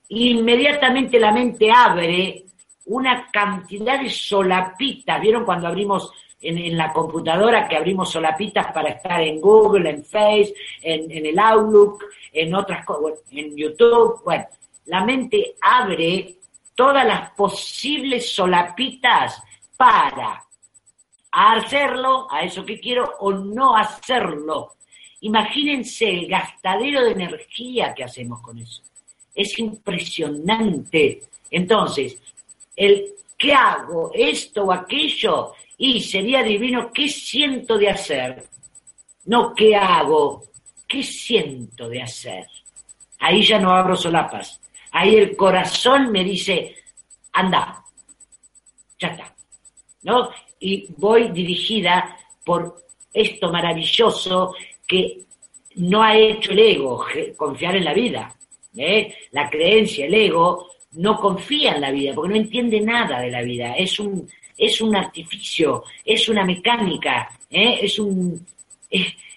Speaker 3: Inmediatamente la mente abre una cantidad de solapitas. ¿Vieron cuando abrimos en, la computadora que abrimos solapitas para estar en Google, en Face, en, el Outlook, en otras cosas, en YouTube. Bueno, la mente abre todas las posibles solapitas para hacerlo, a eso que quiero, o no hacerlo. Imagínense el gastadero de energía que hacemos con eso. Es impresionante. Entonces, el ¿qué hago? Esto o aquello y sería divino, ¿qué siento de hacer? No, ¿qué hago? ¿Qué siento de hacer? Ahí ya no abro solapas. Ahí el corazón me dice, anda, ya está. ¿No? Y voy dirigida por esto maravilloso que no ha hecho el ego, confiar en la vida. ¿eh? La creencia, el ego, no confía en la vida porque no entiende nada de la vida. Es un, es un artificio, es una mecánica, ¿eh? es un...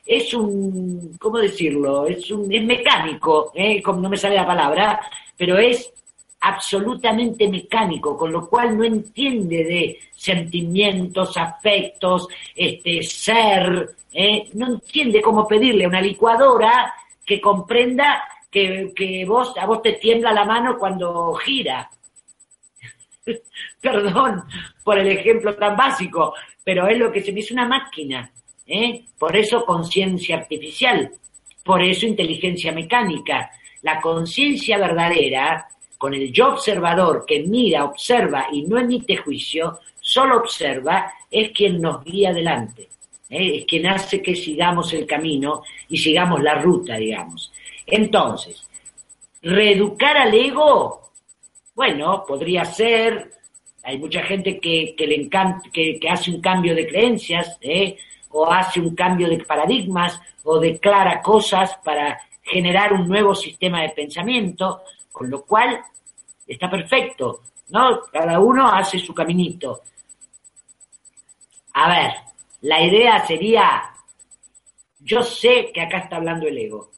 Speaker 3: Es, un, ¿cómo decirlo? Es, un, es mecánico, ¿eh? como no me sale la palabra, pero es absolutamente mecánico, con lo cual no entiende de sentimientos, afectos, este, ser, ¿eh? no entiende cómo pedirle a una licuadora que comprenda que, que vos, a vos te tiembla la mano cuando gira. Perdón por el ejemplo tan básico, pero es lo que se me hizo una máquina. ¿eh? Por eso conciencia artificial, por eso inteligencia mecánica. La conciencia verdadera, con el yo observador que mira, observa y no emite juicio, solo observa, es quien nos guía adelante. ¿eh? Es quien hace que sigamos el camino y sigamos la ruta, digamos. Entonces, reeducar al ego bueno, podría ser, hay mucha gente que, le encanta, que, hace un cambio de creencias, ¿eh? o hace un cambio de paradigmas, o declara cosas para generar un nuevo sistema de pensamiento, con lo cual está perfecto, ¿no? Cada uno hace su caminito. A ver, la idea sería, yo sé que acá está hablando el ego,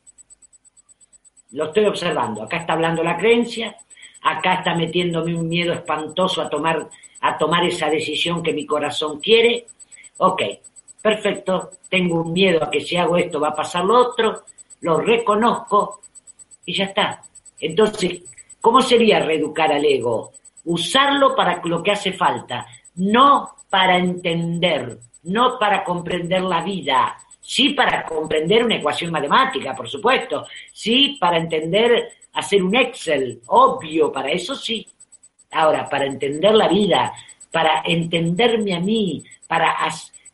Speaker 3: lo estoy observando, acá está hablando la creencia, acá está metiéndome un miedo espantoso a tomar, a tomar esa decisión que mi corazón quiere. Ok, perfecto, tengo un miedo a que si hago esto va a pasar lo otro, lo reconozco, y ya está. Entonces, ¿cómo sería reeducar al ego? Usarlo para lo que hace falta, no para entender, no para comprender la vida, sí para comprender una ecuación matemática, por supuesto, sí para entender hacer un Excel, obvio, para eso sí. Ahora, para entender la vida, para entenderme a mí, para,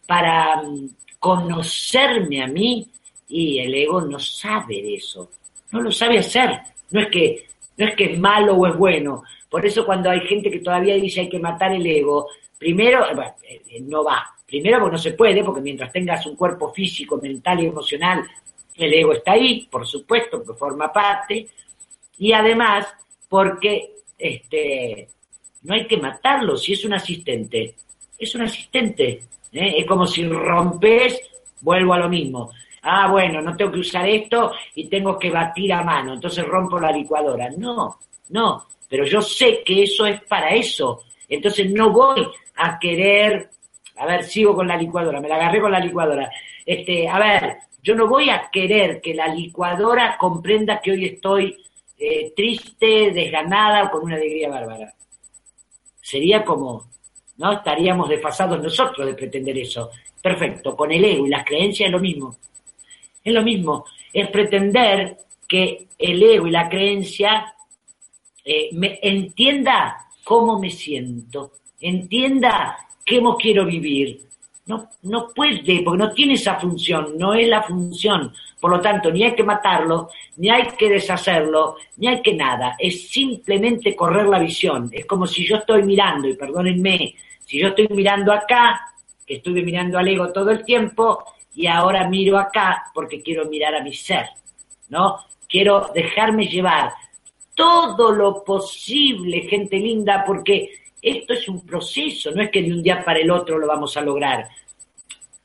Speaker 3: para mm, conocerme a mí, y el ego no sabe eso, no lo sabe hacer. No es que, no es que es malo o es bueno. Por eso cuando hay gente que todavía dice hay que matar el ego, primero, eh, eh, no va. Primero porque no se puede, porque mientras tengas un cuerpo físico, mental y emocional, el ego está ahí, por supuesto, que forma parte. Y además, porque este, no hay que matarlo, si es un asistente, es un asistente. ¿eh? Es como si rompes, vuelvo a lo mismo. Ah, bueno, no tengo que usar esto y tengo que batir a mano, entonces rompo la licuadora. No, no, pero yo sé que eso es para eso. Entonces no voy a querer, a ver, sigo con la licuadora, me la agarré con la licuadora. Este, a ver, yo no voy a querer que la licuadora comprenda que hoy estoy eh, triste, desganada o con una alegría bárbara. Sería como, ¿no? Estaríamos desfasados nosotros de pretender eso. Perfecto, con el ego y las creencias es lo mismo. Es lo mismo, es pretender que el ego y la creencia eh, me entienda cómo me siento, entienda cómo quiero vivir. No, no puede, porque no tiene esa función, no es la función. Por lo tanto, ni hay que matarlo, ni hay que deshacerlo, ni hay que nada. Es simplemente correr la visión. Es como si yo estoy mirando, y perdónenme, si yo estoy mirando acá, que estuve mirando al ego todo el tiempo, y ahora miro acá porque quiero mirar a mi ser, ¿no? Quiero dejarme llevar todo lo posible, gente linda, porque esto es un proceso, no es que de un día para el otro lo vamos a lograr.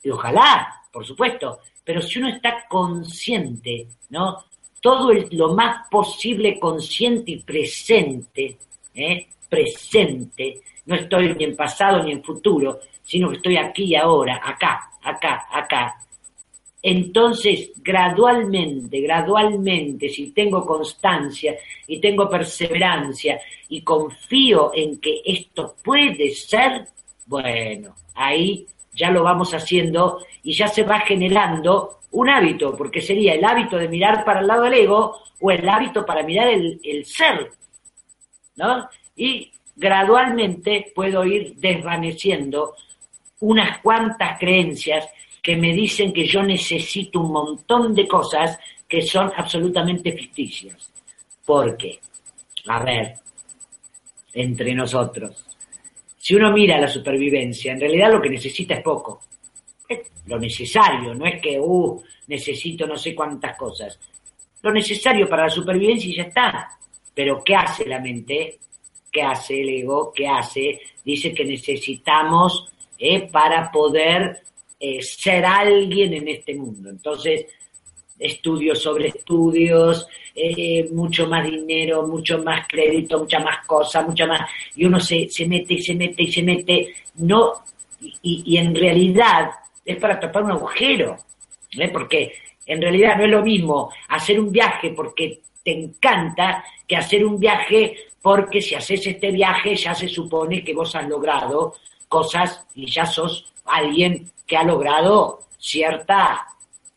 Speaker 3: Y ojalá, por supuesto, pero si uno está consciente, ¿no? Todo lo más posible consciente y presente, ¿eh? presente, no estoy ni en pasado ni en futuro, sino que estoy aquí ahora, acá, acá, acá. Entonces, gradualmente, gradualmente, si tengo constancia y tengo perseverancia y confío en que esto puede ser, bueno, ahí ya lo vamos haciendo y ya se va generando un hábito, porque sería el hábito de mirar para el lado del ego o el hábito para mirar el, el ser, ¿no? Y gradualmente puedo ir desvaneciendo unas cuantas creencias que me dicen que yo necesito un montón de cosas que son absolutamente ficticias. Porque, a ver, entre nosotros, si uno mira la supervivencia, en realidad lo que necesita es poco. Es lo necesario, no es que, uh, necesito no sé cuántas cosas. Lo necesario para la supervivencia y ya está. Pero ¿qué hace la mente? ¿Qué hace el ego? ¿Qué hace? Dice que necesitamos eh, para poder eh, ser alguien en este mundo. Entonces, estudios sobre estudios, eh, mucho más dinero, mucho más crédito, mucha más cosas, mucha más... Y uno se, se mete y se mete y se mete, no, y, y en realidad es para tapar un agujero, porque en realidad no es lo mismo hacer un viaje porque te encanta que hacer un viaje porque si haces este viaje ya se supone que vos has logrado cosas y ya sos alguien que ha logrado cierta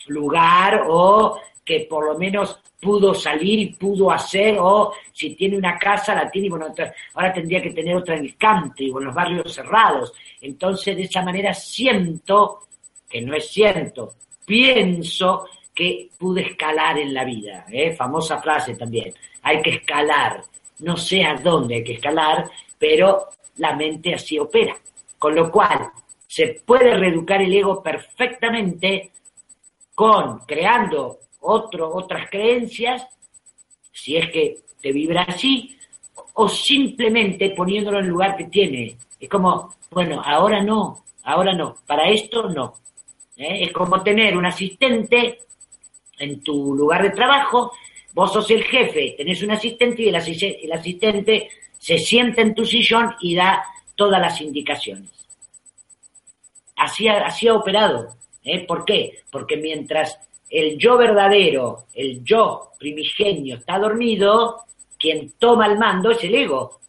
Speaker 3: lugar o que por lo menos pudo salir y pudo hacer, o si tiene una casa, la tiene, y bueno, ahora tendría que tener otra en el country o en los barrios cerrados. Entonces, de esa manera siento, que no es cierto, pienso que pude escalar en la vida, ¿eh? famosa frase también, hay que escalar, no sé a dónde hay que escalar, pero la mente así opera. Con lo cual, se puede reeducar el ego perfectamente con creando otro, otras creencias, si es que te vibra así, o simplemente poniéndolo en el lugar que tiene. Es como, bueno, ahora no, ahora no, para esto no. ¿Eh? Es como tener un asistente en tu lugar de trabajo, vos sos el jefe, tenés un asistente y el, el asistente se sienta en tu sillón y da todas las indicaciones. Así ha, operado. ¿eh? ¿Por qué? Porque mientras el yo verdadero, el yo primigenio está dormido, quien toma el mando es el ego,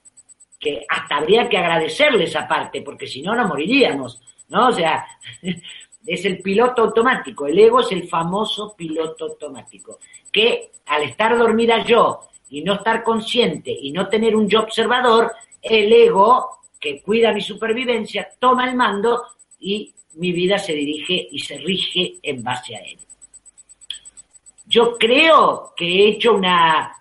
Speaker 3: que hasta habría que agradecerle esa parte, porque si no, nos moriríamos, ¿no? O sea, es el piloto automático, el ego es el famoso piloto automático, que al estar dormida yo y no estar consciente y no tener un yo observador, el ego, que cuida mi supervivencia, toma el mando y mi vida se dirige y se rige en base a él. Yo creo que he hecho una,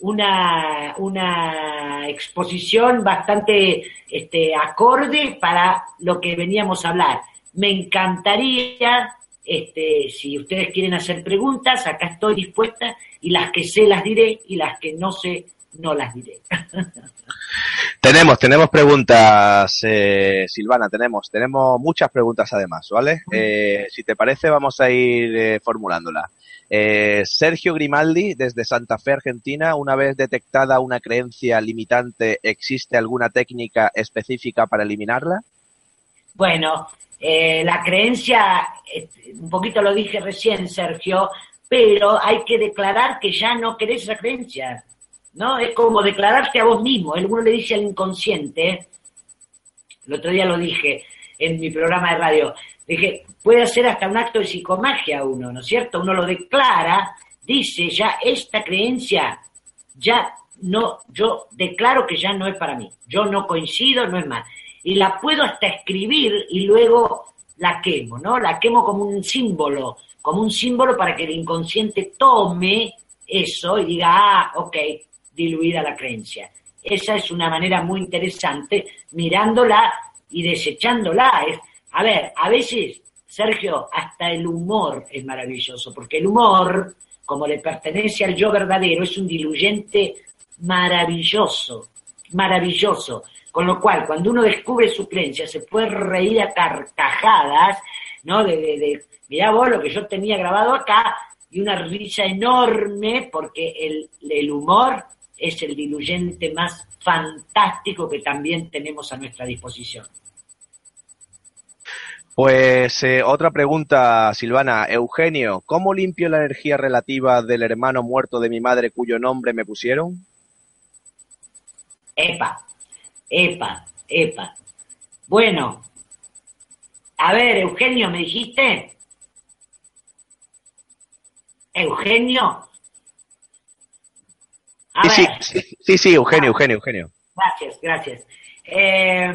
Speaker 3: una, una exposición bastante este, acorde para lo que veníamos a hablar. Me encantaría, este, si ustedes quieren hacer preguntas, acá estoy dispuesta y las que sé las diré y las que no sé no las diré.
Speaker 2: tenemos, tenemos preguntas, eh, Silvana, tenemos, tenemos muchas preguntas además, ¿vale? Eh, si te parece, vamos a ir eh, formulándolas. Eh, Sergio Grimaldi, desde Santa Fe, Argentina, una vez detectada una creencia limitante, ¿existe alguna técnica específica para eliminarla?
Speaker 3: Bueno, eh, la creencia, un poquito lo dije recién, Sergio, pero hay que declarar que ya no querés esa creencia, ¿no? Es como declararte a vos mismo. Uno le dice al inconsciente, el otro día lo dije en mi programa de radio, Dije, puede hacer hasta un acto de psicomagia uno, ¿no es cierto? Uno lo declara, dice ya esta creencia, ya no, yo declaro que ya no es para mí, yo no coincido, no es más. Y la puedo hasta escribir y luego la quemo, ¿no? La quemo como un símbolo, como un símbolo para que el inconsciente tome eso y diga, ah, ok, diluida la creencia. Esa es una manera muy interesante mirándola y desechándola. Es, a ver, a veces, Sergio, hasta el humor es maravilloso, porque el humor, como le pertenece al yo verdadero, es un diluyente maravilloso, maravilloso. Con lo cual, cuando uno descubre su creencia, se puede reír a carcajadas, ¿no? De, de, de mirá vos lo que yo tenía grabado acá, y una risa enorme, porque el, el humor es el diluyente más fantástico que también tenemos a nuestra disposición.
Speaker 2: Pues eh, otra pregunta, Silvana. Eugenio, ¿cómo limpio la energía relativa del hermano muerto de mi madre cuyo nombre me pusieron?
Speaker 3: Epa, epa, epa. Bueno, a ver, Eugenio, ¿me dijiste? Eugenio.
Speaker 2: Sí, sí, sí, Eugenio, Eugenio, Eugenio.
Speaker 3: Gracias, gracias. Eh,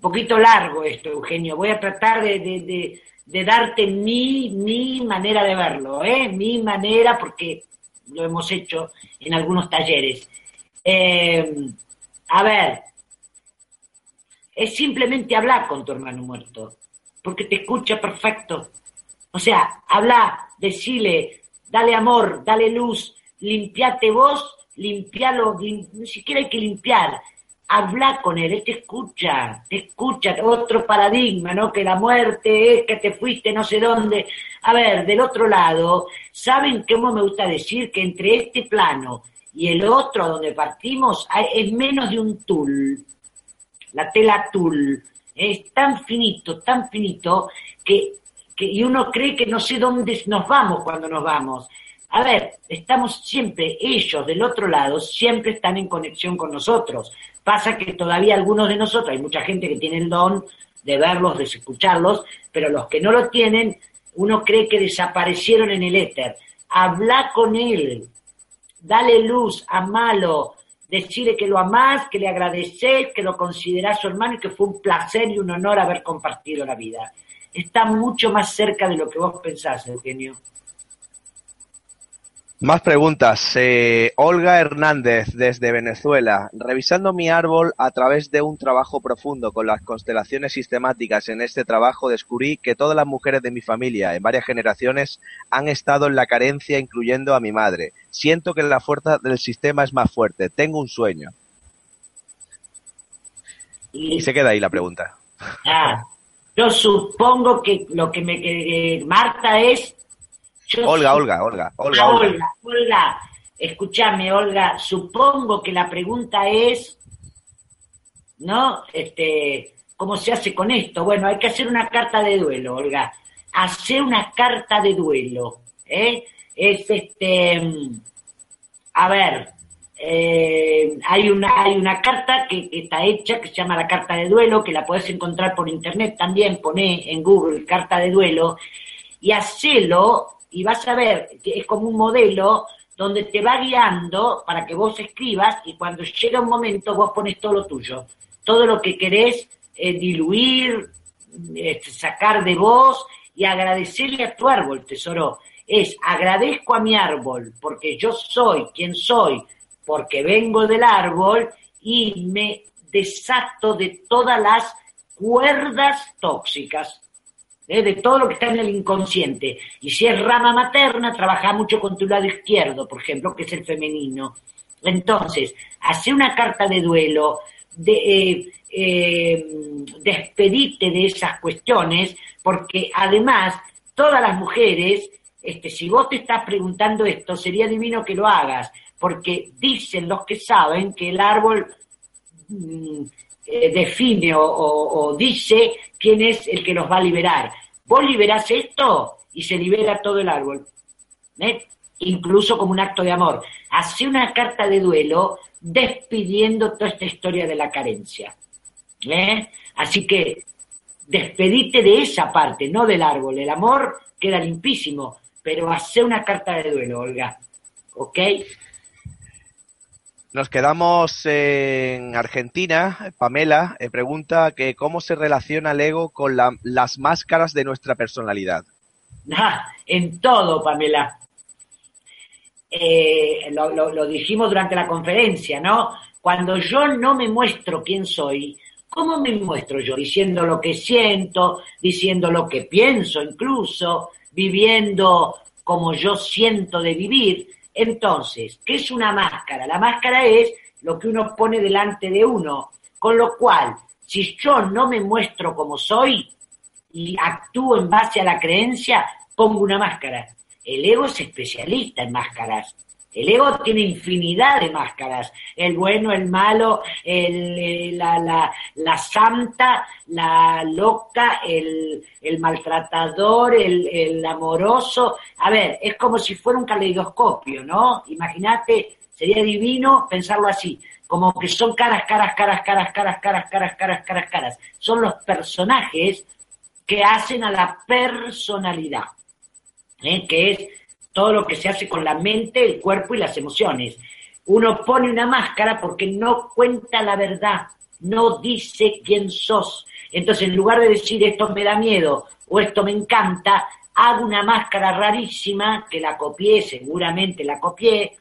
Speaker 3: poquito largo esto, Eugenio. Voy a tratar de, darte mi, mi manera de verlo, ¿eh? mi manera, porque lo hemos hecho en algunos talleres. Eh, a ver, es simplemente hablar con tu hermano muerto, porque te escucha perfecto. O sea, habla, decile, dale amor, dale luz, limpiate vos, limpialo, ni siquiera hay que limpiar, habla con él, él te escucha, te escucha, otro paradigma, ¿no? Que la muerte es que te fuiste no sé dónde. A ver, del otro lado, ¿saben cómo me gusta decir que entre este plano y el otro donde partimos es menos de un tul, la tela tul, es tan finito, tan finito, que, que y uno cree que no sé dónde nos vamos cuando nos vamos. A ver, estamos siempre, ellos del otro lado, siempre están en conexión con nosotros. Pasa que todavía algunos de nosotros, hay mucha gente que tiene el don de verlos, de escucharlos, pero los que no lo tienen, uno cree que desaparecieron en el éter. Habla con él, dale luz, amalo, decirle que lo amás, que le agradeces, que lo considerás su hermano y que fue un placer y un honor haber compartido la vida. Está mucho más cerca de lo que vos pensás, Eugenio.
Speaker 2: Más preguntas. Eh, Olga Hernández, desde Venezuela. Revisando mi árbol a través de un trabajo profundo con las constelaciones sistemáticas en este trabajo, descubrí que todas las mujeres de mi familia en varias generaciones han estado en la carencia, incluyendo a mi madre. Siento que la fuerza del sistema es más fuerte. Tengo un sueño. Y, se queda ahí la pregunta.
Speaker 3: Ah, yo supongo que lo que me que, Marta es
Speaker 2: Olga, Olga, Olga, Olga,
Speaker 3: ah, Olga, Olga, escúchame, Olga, supongo que la pregunta es, ¿no? Este, ¿cómo se hace con esto? Bueno, hay que hacer una carta de duelo, Olga. hacer una carta de duelo. ¿eh? Es este, a ver, eh, hay, una, hay una carta que, está hecha que se llama la carta de duelo, que la puedes encontrar por internet también, pone en Google carta de duelo y hacelo y vas a ver que es como un modelo donde te va guiando para que vos escribas y cuando llega un momento vos pones todo lo tuyo, todo lo que querés eh, diluir, este, sacar de vos y agradecerle a tu árbol, tesoro. Es agradezco a mi árbol porque yo soy quien soy, porque vengo del árbol y me desato de todas las cuerdas tóxicas ¿eh? de todo lo que está en el inconsciente. Y si es rama materna, trabaja mucho con tu lado izquierdo, por ejemplo, que es el femenino. Entonces, hace una carta de duelo, de, eh, eh, despedite de esas cuestiones, porque además todas las mujeres, este, si vos te estás preguntando esto, sería divino que lo hagas, porque dicen los que saben que el árbol mm, eh, define o, dice quién es el que los va a liberar. Vos liberás esto y se libera todo el árbol. ¿eh? Incluso como un acto de amor. Hace una carta de duelo despidiendo toda esta historia de la carencia. ¿eh? Así que despedite de esa parte, no del árbol. El amor queda limpísimo, pero hace una carta de duelo, Olga. ¿Ok?
Speaker 2: Nos quedamos en Argentina. Pamela eh, pregunta que cómo se relaciona el ego con las máscaras de nuestra personalidad.
Speaker 3: Ah, en todo, Pamela. Eh, lo, dijimos durante la conferencia, ¿no? Cuando yo no me muestro quién soy, ¿cómo me muestro yo? Diciendo lo que siento, diciendo lo que pienso incluso, viviendo como yo siento de vivir. Entonces, ¿qué es una máscara? La máscara es lo que uno pone delante de uno, con lo cual, si yo no me muestro como soy y actúo en base a la creencia, pongo una máscara. El ego es especialista en máscaras. El ego tiene infinidad de máscaras. El bueno, el malo, el, la, la, santa, la loca, el, el maltratador, el, el, amoroso. A ver, es como si fuera un caleidoscopio, ¿no? Imagínate, sería divino pensarlo así. Como que son caras, caras, caras, caras, caras, caras, caras, caras, caras, caras. Son los personajes que hacen a la personalidad. ¿eh? que es todo lo que se hace con la mente, el cuerpo y las emociones. Uno pone una máscara porque no cuenta la verdad, no dice quién sos. Entonces, en lugar de decir esto me da miedo o esto me encanta, hago una máscara rarísima que la copié, seguramente la copié,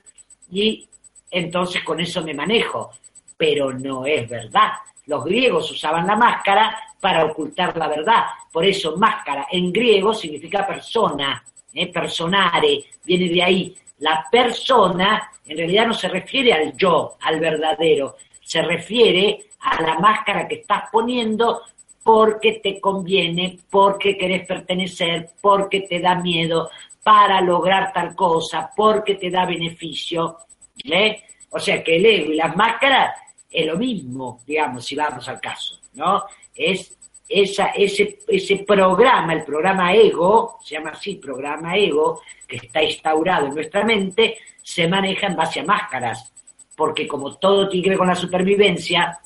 Speaker 3: y entonces con eso me manejo. Pero no es verdad. Los griegos usaban la máscara para ocultar la verdad. Por eso máscara en griego significa persona eh, personare, viene de ahí. La persona en realidad no se refiere al yo, al verdadero, se refiere a la máscara que estás poniendo porque te conviene, porque querés pertenecer, porque te da miedo para lograr tal cosa, porque te da beneficio. ¿eh? O sea que el ego y las máscaras es lo mismo, digamos, si vamos al caso, ¿no? Es ese, ese programa, el programa ego, se llama así, programa ego, que está instaurado en nuestra mente, se maneja en base a máscaras. Porque como todo ver con la supervivencia,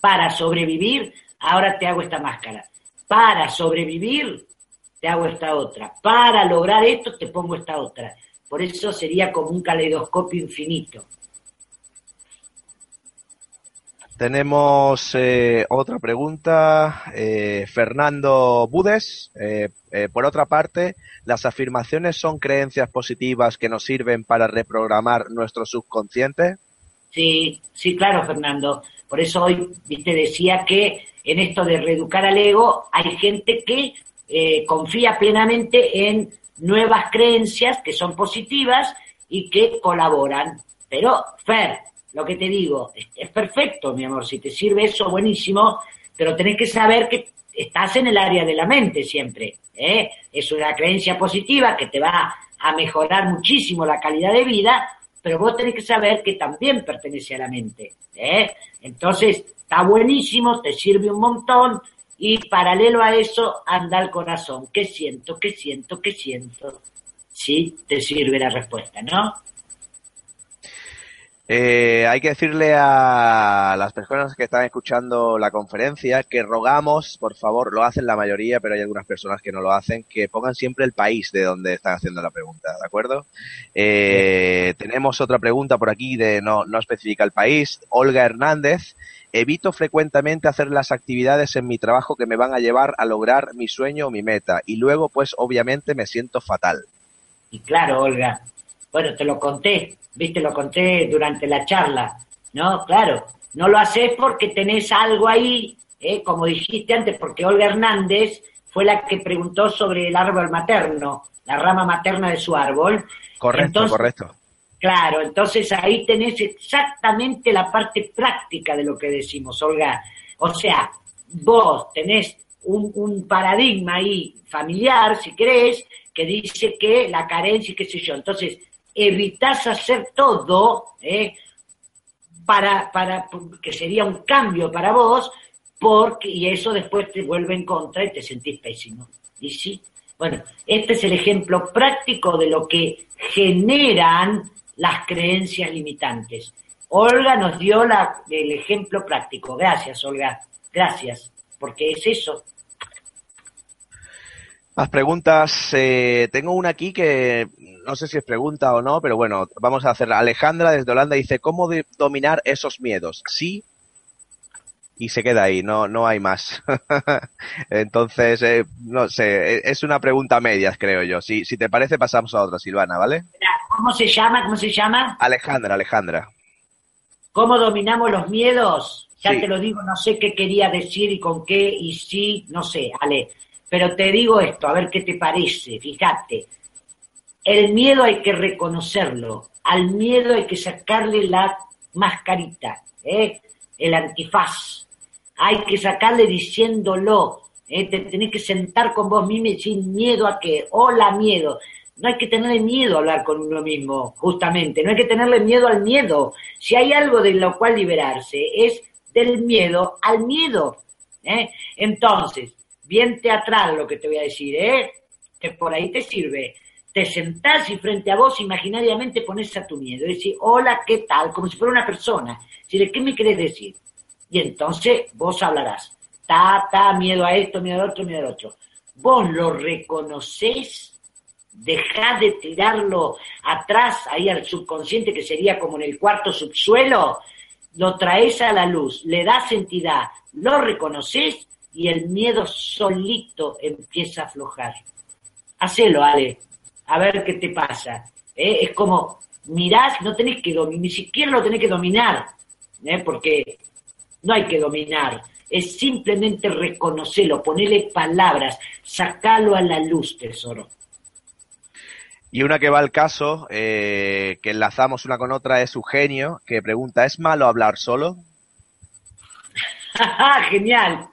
Speaker 3: para sobrevivir, ahora te hago esta máscara. Para sobrevivir, te hago esta otra. Para lograr esto, te pongo esta otra. Por eso sería como un caleidoscopio infinito.
Speaker 2: Tenemos eh, otra pregunta. Eh, Fernando Budes. Eh, por otra parte, ¿las afirmaciones son creencias positivas que nos sirven para reprogramar nuestro subconsciente?
Speaker 3: Sí, sí, claro, Fernando. Por eso hoy te decía que en esto de reeducar al ego hay gente que confía plenamente en nuevas creencias que son positivas y que colaboran. Pero, Fer, lo que te digo, es, perfecto, mi amor, si te sirve eso, buenísimo, pero tenés que saber que estás en el área de la mente siempre. ¿eh? Es una creencia positiva que te va a mejorar muchísimo la calidad de vida, pero vos tenés que saber que también pertenece a la mente. ¿eh? Entonces, está buenísimo, te sirve un montón, y paralelo a eso anda el corazón. ¿Qué siento? ¿Qué siento? ¿Qué siento? Sí, te sirve la respuesta, ¿no?
Speaker 2: Eh, hay que decirle a las personas que están escuchando la conferencia que rogamos, por favor, lo hacen la mayoría, pero hay algunas personas que no lo hacen, que pongan siempre el país de donde están haciendo la pregunta, ¿de acuerdo? Eh, tenemos otra pregunta por aquí de no, no especifica el país. Olga Hernández. Evito frecuentemente hacer las actividades en mi trabajo que me van a llevar a lograr mi sueño o mi meta y luego pues obviamente me siento fatal.
Speaker 3: Y claro, Olga, bueno, te lo conté, viste, lo conté durante la charla, ¿no? Claro, no lo haces porque tenés algo ahí, ¿eh? como dijiste antes, porque Olga Hernández fue la que preguntó sobre el árbol materno, la rama materna de su árbol.
Speaker 2: Correcto, correcto.
Speaker 3: Claro, entonces ahí tenés exactamente la parte práctica de lo que decimos, Olga. O sea, vos tenés un, un paradigma ahí familiar, si querés, que dice que la carencia y qué sé yo. Entonces, evitas hacer todo, ¿eh? para, para, que sería un cambio para vos, porque, y eso después te vuelve en contra y te sentís pésimo. ¿Y sí? Bueno, este es el ejemplo práctico de lo que generan las creencias limitantes. Olga nos dio la, el ejemplo práctico. Gracias, Olga. Gracias, porque es eso.
Speaker 2: Más preguntas. Eh, tengo una aquí que no sé si es pregunta o no, pero bueno, vamos a hacer. Alejandra desde Holanda dice, ¿cómo dominar esos miedos? Sí. Y se queda ahí, no, no hay más. Entonces, eh, no sé, e, es una pregunta medias, creo yo. Si, si te parece, pasamos a otra, Silvana, ¿vale?
Speaker 3: ¿Cómo se llama? ¿Cómo se llama?
Speaker 2: Alejandra, Alejandra.
Speaker 3: ¿Cómo dominamos los miedos? Ya te lo digo, no sé qué quería decir y con qué y sí, no sé, Ale. Pero te digo esto, a ver qué te parece, fíjate. El miedo hay que reconocerlo, al miedo hay que sacarle la mascarita, ¿eh? el antifaz. Hay que sacarle diciéndolo, ¿eh? te tenés que sentar con vos mismo y decir miedo a qué, hola miedo. No hay que tenerle miedo a hablar con uno mismo, justamente, no hay que tenerle miedo al miedo. Si hay algo de lo cual liberarse, es del miedo al miedo. ¿eh? Entonces, bien teatral lo que te voy a decir, ¿eh? Que por ahí te sirve. Te sentás y frente a vos imaginariamente pones a tu miedo y decís, hola, ¿qué tal? Como si fuera una persona. ¿de ¿qué me querés decir? Y entonces vos hablarás. Ta, ta, miedo a esto, miedo a otro, miedo a otro. Vos lo reconocés, dejás de tirarlo atrás, ahí al subconsciente, que sería como en el cuarto subsuelo, lo traes a la luz, le das entidad, lo reconoces y el miedo solito empieza a aflojar. Hacelo, Ale, a ver qué te pasa. ¿eh? Es como, mirás, no tenés que dominar, ni siquiera lo tenés que dominar, ¿eh? porque no hay que dominar, es simplemente reconocerlo, ponerle palabras, sacarlo a la luz, tesoro.
Speaker 2: Y una que va al caso, eh, que enlazamos una con otra, es Eugenio, que pregunta, ¿es malo hablar solo?
Speaker 3: Genial.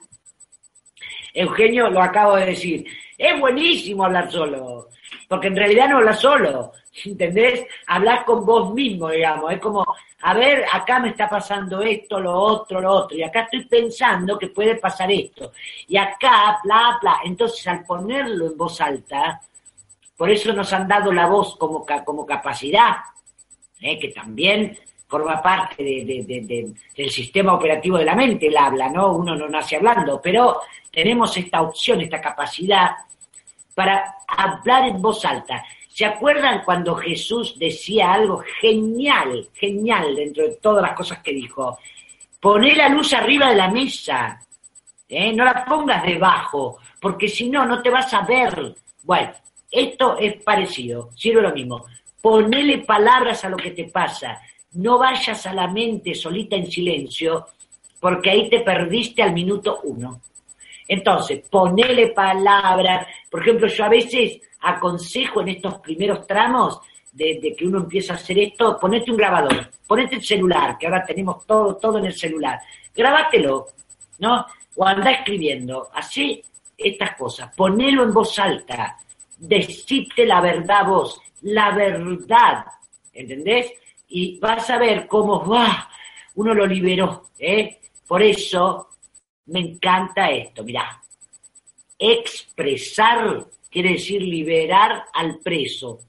Speaker 3: Eugenio lo acabo de decir. Es buenísimo hablar solo, porque en realidad no hablas solo, ¿entendés? Hablas con vos mismo, digamos. Es como, a ver, acá me está pasando esto, lo otro, lo otro, y acá estoy pensando que puede pasar esto. Y acá, bla, bla. Entonces, al ponerlo en voz alta, por eso nos han dado la voz como, como capacidad, ¿eh? que también forma parte del sistema operativo de la mente, el habla, ¿no? Uno no nace hablando, pero tenemos esta opción, esta capacidad para hablar en voz alta. ¿Se acuerdan cuando Jesús decía algo genial, genial dentro de todas las cosas que dijo? Poné la luz arriba de la mesa, ¿eh? no la pongas debajo, porque si no, no te vas a ver. Bueno, esto es parecido, sirve lo mismo. Ponele palabras a lo que te pasa. No vayas a la mente solita en silencio, porque ahí te perdiste al minuto uno. Entonces, ponele palabras. Por ejemplo, yo a veces aconsejo en estos primeros tramos de, que uno empieza a hacer esto, ponete un grabador, ponete el celular, que ahora tenemos todo, todo en el celular. Grábatelo, ¿no? O anda escribiendo. Así estas cosas. Ponelo en voz alta. Decite la verdad vos. La verdad. ¿Entendés? Y vas a ver cómo va. Uno lo liberó, ¿eh? Por eso me encanta esto, mirá. Expresar quiere decir liberar al preso.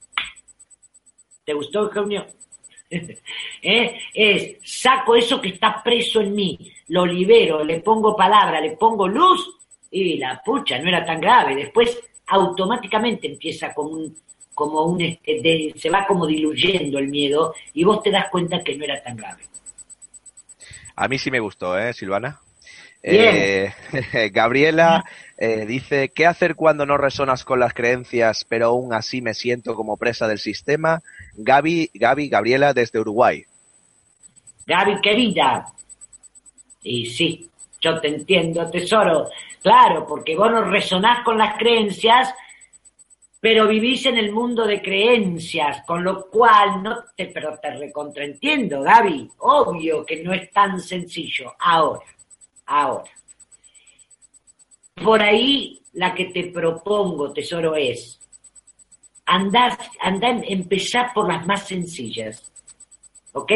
Speaker 3: ¿Te gustó, Eugenio? ¿Eh? Es, saco eso que está preso en mí, lo libero, le pongo palabra, le pongo luz y la pucha, no era tan grave. Después automáticamente empieza como un, como un, este, se va como diluyendo el miedo y vos te das cuenta que no era tan grave.
Speaker 2: A mí sí me gustó, ¿eh, Silvana? Eh, Gabriela eh, dice, ¿qué hacer cuando no resonas con las creencias, pero aún así me siento como presa del sistema? Gaby, Gaby, Gabriela desde Uruguay.
Speaker 3: Gaby, querida. Y sí, yo te entiendo, tesoro. Claro, porque vos no resonás con las creencias, pero vivís en el mundo de creencias, con lo cual no te, pero te recontraentiendo, Gaby. Obvio que no es tan sencillo. Ahora, ahora. Por ahí la que te propongo, tesoro, es andar, andar, empezar por las más sencillas, ¿ok?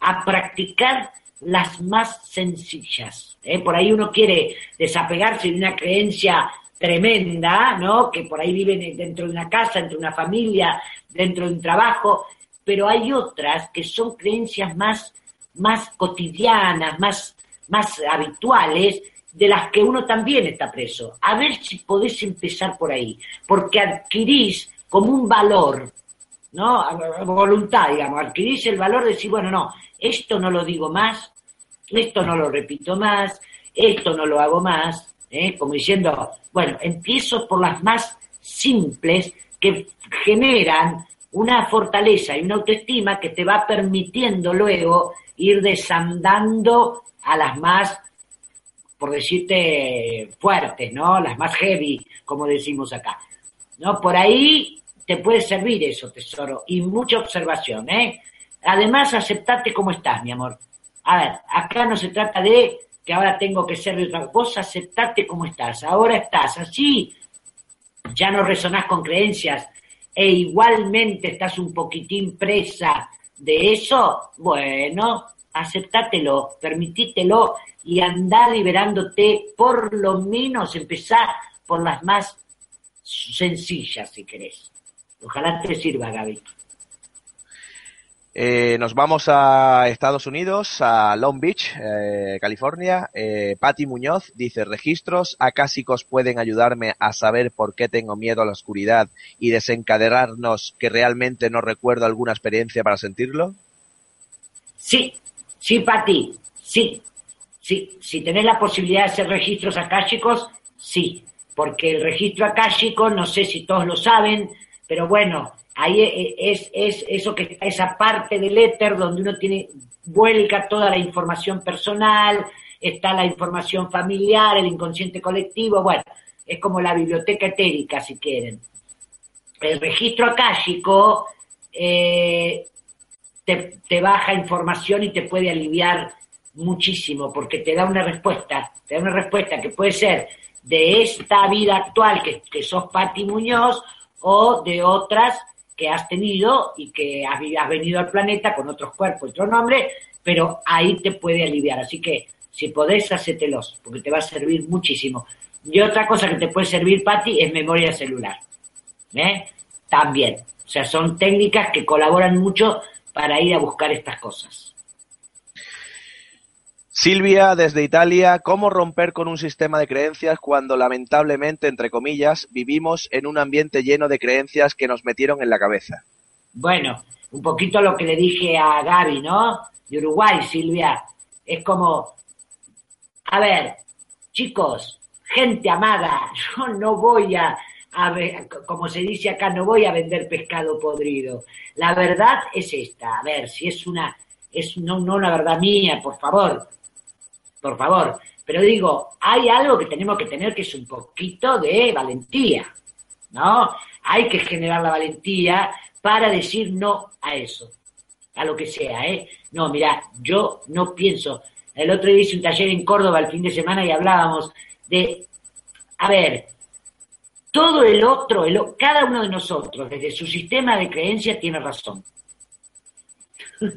Speaker 3: A practicar las más sencillas. ¿eh? Por ahí uno quiere desapegarse de una creencia tremenda, ¿no? Que por ahí viven dentro de una casa, dentro de una familia, dentro de un trabajo, pero hay otras que son creencias más, más cotidianas, más, más habituales, de las que uno también está preso. A ver si podés empezar por ahí, porque adquirís como un valor, ¿no? Voluntad, digamos, adquirís el valor de decir, bueno, no, esto no lo digo más, esto no lo repito más, esto no lo hago más, ¿eh? como diciendo, bueno, empiezo por las más simples que generan una fortaleza y una autoestima que te va permitiendo luego ir desandando a las más por decirte, fuertes, ¿no? Las más heavy, como decimos acá. ¿No? Por ahí te puede servir eso, tesoro, y mucha observación, ¿eh? Además, aceptate como estás, mi amor. A ver, acá no se trata de que ahora tengo que ser de otra cosa, aceptate como estás. Ahora estás así, ya no resonás con creencias e igualmente estás un poquitín presa de eso, bueno, aceptátelo, permitítelo y andar liberándote, por lo menos empezar por las más sencillas, si querés. Ojalá te sirva, Gaby.
Speaker 2: Eh, nos vamos a Estados Unidos, a Long Beach, eh, California. Eh, Patti Muñoz dice, registros acásicos pueden ayudarme a saber por qué tengo miedo a la oscuridad y desencadenarnos que realmente no recuerdo alguna experiencia para sentirlo.
Speaker 3: Sí, sí, Patti, sí. Sí, si tenés la posibilidad de hacer registros akáshicos, sí, porque el registro akáshico, no sé si todos lo saben, pero bueno, ahí e, e, es, es eso que esa parte del éter donde uno tiene, vuelca toda la información personal, está la información familiar, el inconsciente colectivo, bueno, es como la biblioteca etérica, si quieren. El registro akáshico eh, te, te baja información y te puede aliviar muchísimo, porque te da una respuesta, te da una respuesta que puede ser de esta vida actual que, que sos Pati Muñoz o de otras que has tenido y que has, venido al planeta con otros cuerpos, otro nombre, pero ahí te puede aliviar. Así que si podés, hacételos, porque te va a servir muchísimo. Y otra cosa que te puede servir, Pati, es memoria celular. ¿eh? También. O sea, son técnicas que colaboran mucho para ir a buscar estas cosas.
Speaker 2: Silvia, desde Italia, ¿cómo romper con un sistema de creencias cuando lamentablemente, entre comillas, vivimos en un ambiente lleno de creencias que nos metieron en la cabeza?
Speaker 3: Bueno, un poquito lo que le dije a Gaby, ¿no? De Uruguay, Silvia. Es como, a ver, chicos, gente amada, yo no voy a, a como se dice acá, no voy a vender pescado podrido. La verdad es esta, a ver, si es una, es no, no una verdad mía, por favor, por favor. Pero digo, hay algo que tenemos que tener que es un poquito de valentía, ¿no? Hay que generar la valentía para decir no a eso, a lo que sea, ¿eh? No, mira, yo no pienso. El otro día hice un taller en Córdoba el fin de semana y hablábamos de, a ver, todo el otro, el, cada uno de nosotros, desde su sistema de creencias, tiene razón.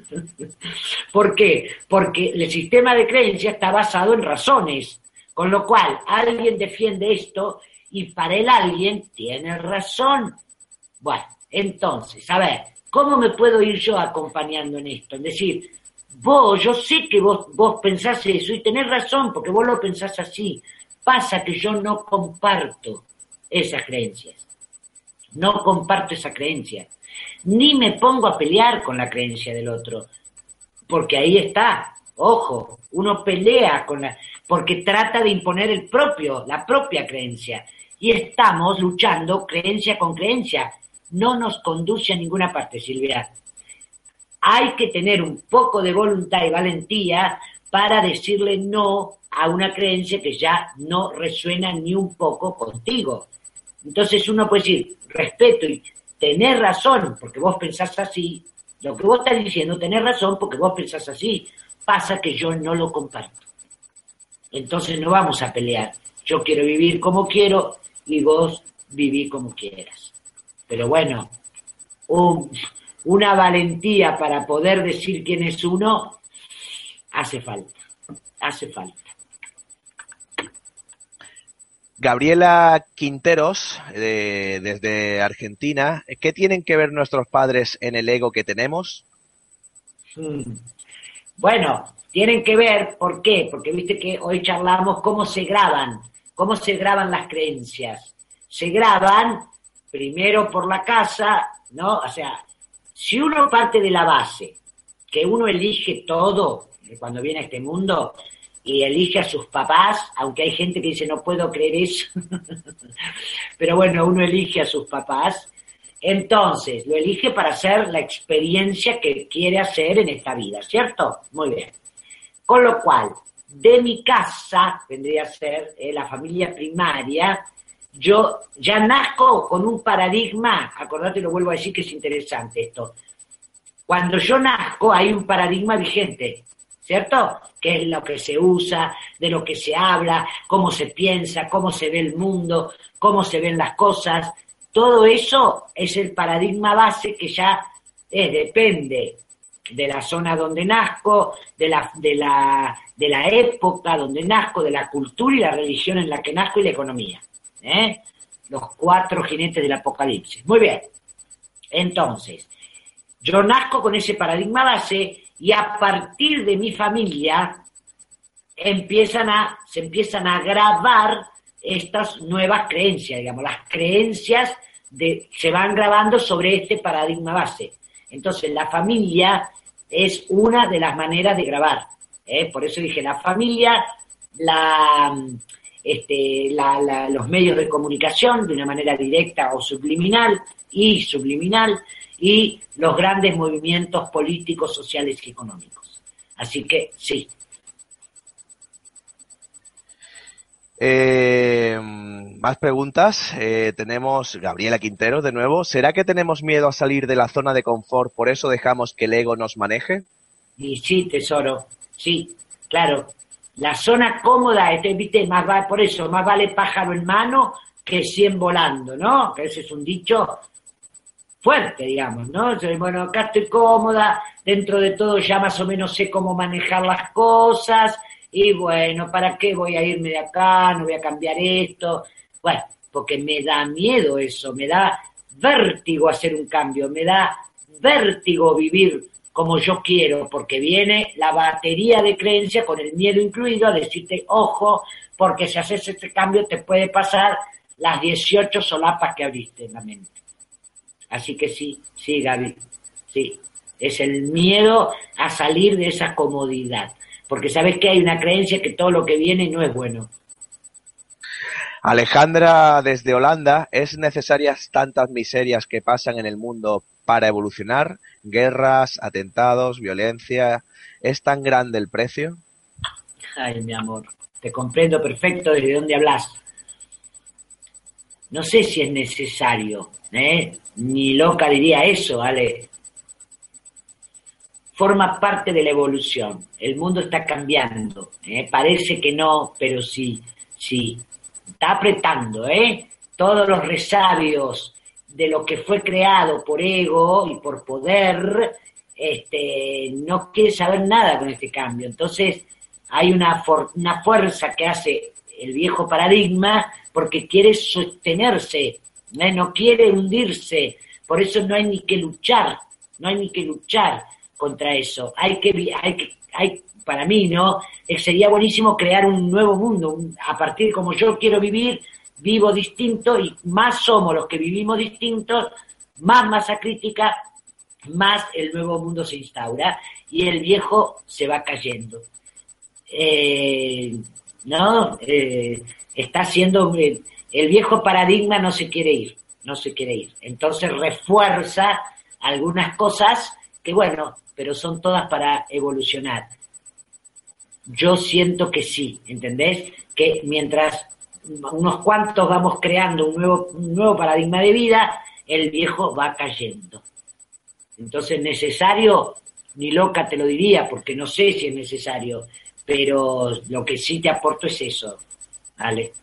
Speaker 3: ¿Por qué? Porque el sistema de creencia está basado en razones. Con lo cual, alguien defiende esto y para el alguien tiene razón. Bueno, entonces, a ver, ¿cómo me puedo ir yo acompañando en esto? Es decir, vos, yo sé que vos, vos pensás eso y tenés razón porque vos lo pensás así. Pasa que yo no comparto esas creencias. No comparto esa creencia. Ni me pongo a pelear con la creencia del otro. Porque ahí está. Ojo, uno pelea con la, porque trata de imponer el propio, la propia creencia. Y estamos luchando creencia con creencia. No nos conduce a ninguna parte, Silvia. Hay que tener un poco de voluntad y valentía para decirle no a una creencia que ya no resuena ni un poco contigo. Entonces uno puede decir, respeto y tener razón porque vos pensás así, lo que vos estás diciendo, tener razón porque vos pensás así, pasa que yo no lo comparto. Entonces no vamos a pelear. Yo quiero vivir como quiero y vos viví como quieras. Pero bueno, una valentía para poder decir quién es uno hace falta, hace falta.
Speaker 2: Gabriela Quinteros, desde Argentina, ¿qué tienen que ver nuestros padres en el ego que tenemos?
Speaker 3: Hmm. Bueno, tienen que ver, ¿por qué? Porque viste que hoy charlamos cómo se graban, cómo se graban las creencias. Se graban primero por la casa, ¿no? O sea, si uno parte de la base, que uno elige todo cuando viene a este mundo, y elige a sus papás, aunque hay gente que dice no puedo creer eso, pero bueno, uno elige a sus papás, entonces lo elige para hacer la experiencia que quiere hacer en esta vida, ¿cierto? Muy bien. Con lo cual, de mi casa, vendría a ser eh, la familia primaria, yo ya nazco con un paradigma, acordate, lo vuelvo a decir que es interesante esto. Cuando yo nazco hay un paradigma vigente, ¿cierto? Que es lo que se usa, de lo que se habla, cómo se piensa, cómo se ve el mundo, cómo se ven las cosas. Todo eso es el paradigma base que ya es, depende de la zona donde nazco, de la, de, la, de la época donde nazco, de la cultura y la religión en la que nazco y la economía. ¿eh? Los cuatro jinetes del apocalipsis. Muy bien. Entonces, yo nazco con ese paradigma base y a partir de mi familia se empiezan a grabar estas nuevas creencias, digamos, las creencias de, se van grabando sobre este paradigma base. Entonces, la familia es una de las maneras de grabar. ¿eh? Por eso dije, la familia, la, este, los medios de comunicación de una manera directa o subliminal y subliminal, y los grandes movimientos políticos, sociales y económicos. Así que sí.
Speaker 2: Eh, más preguntas. Eh, tenemos Gabriela Quintero de nuevo. ¿Será que tenemos miedo a salir de la zona de confort, por eso dejamos que el ego nos maneje?
Speaker 3: Y sí, tesoro, sí, claro. La zona cómoda, este, más vale, por eso, más vale pájaro en mano que cien volando, ¿no? Que ese es un dicho fuerte, digamos, ¿no? Bueno, acá estoy cómoda, dentro de todo ya más o menos sé cómo manejar las cosas, y bueno, ¿para qué voy a irme de acá? No voy a cambiar esto. Bueno, porque me da miedo eso, me da vértigo hacer un cambio, me da vértigo vivir como yo quiero, porque viene la batería de creencia con el miedo incluido a decirte, ojo, porque si haces este cambio te puede pasar las 18 solapas que abriste en la mente. Así que sí, sí, Gaby, sí. Es el miedo a salir de esa comodidad. Porque sabes que hay una creencia que todo lo que viene no es bueno.
Speaker 2: Alejandra desde Holanda, ¿es necesarias tantas miserias que pasan en el mundo para evolucionar? Guerras, atentados, violencia. ¿Es tan grande el precio?
Speaker 3: Ay, mi amor, te comprendo perfecto desde dónde hablas. No sé si es necesario, ¿eh? Ni loca diría eso, Ale. Forma parte de la evolución. El mundo está cambiando. ¿eh? Parece que no, pero sí, sí. Está apretando, ¿eh? Todos los resabios de lo que fue creado por ego y por poder, este, no quiere saber nada con este cambio. Entonces, hay una, una fuerza que hace el viejo paradigma porque quiere sostenerse, ¿eh? no quiere hundirse, por eso no hay ni que luchar, no hay ni que luchar contra eso. Hay que, hay que, hay, para mí, ¿no? Sería buenísimo crear un nuevo mundo, a partir de como yo quiero vivir, vivo distinto y más somos los que vivimos distintos, más masa crítica, más el nuevo mundo se instaura y el viejo se va cayendo. Eh, ¿No? Eh, está siendo, el viejo paradigma no se quiere ir no se quiere ir. Entonces refuerza algunas cosas que, bueno, pero son todas para evolucionar. Yo siento que sí, ¿entendés? Que mientras unos cuantos vamos creando un nuevo, un nuevo paradigma de vida, el viejo va cayendo. Entonces, necesario, ni loca te lo diría, porque no sé si es necesario, pero lo que sí te aporto es eso. ¿Vale?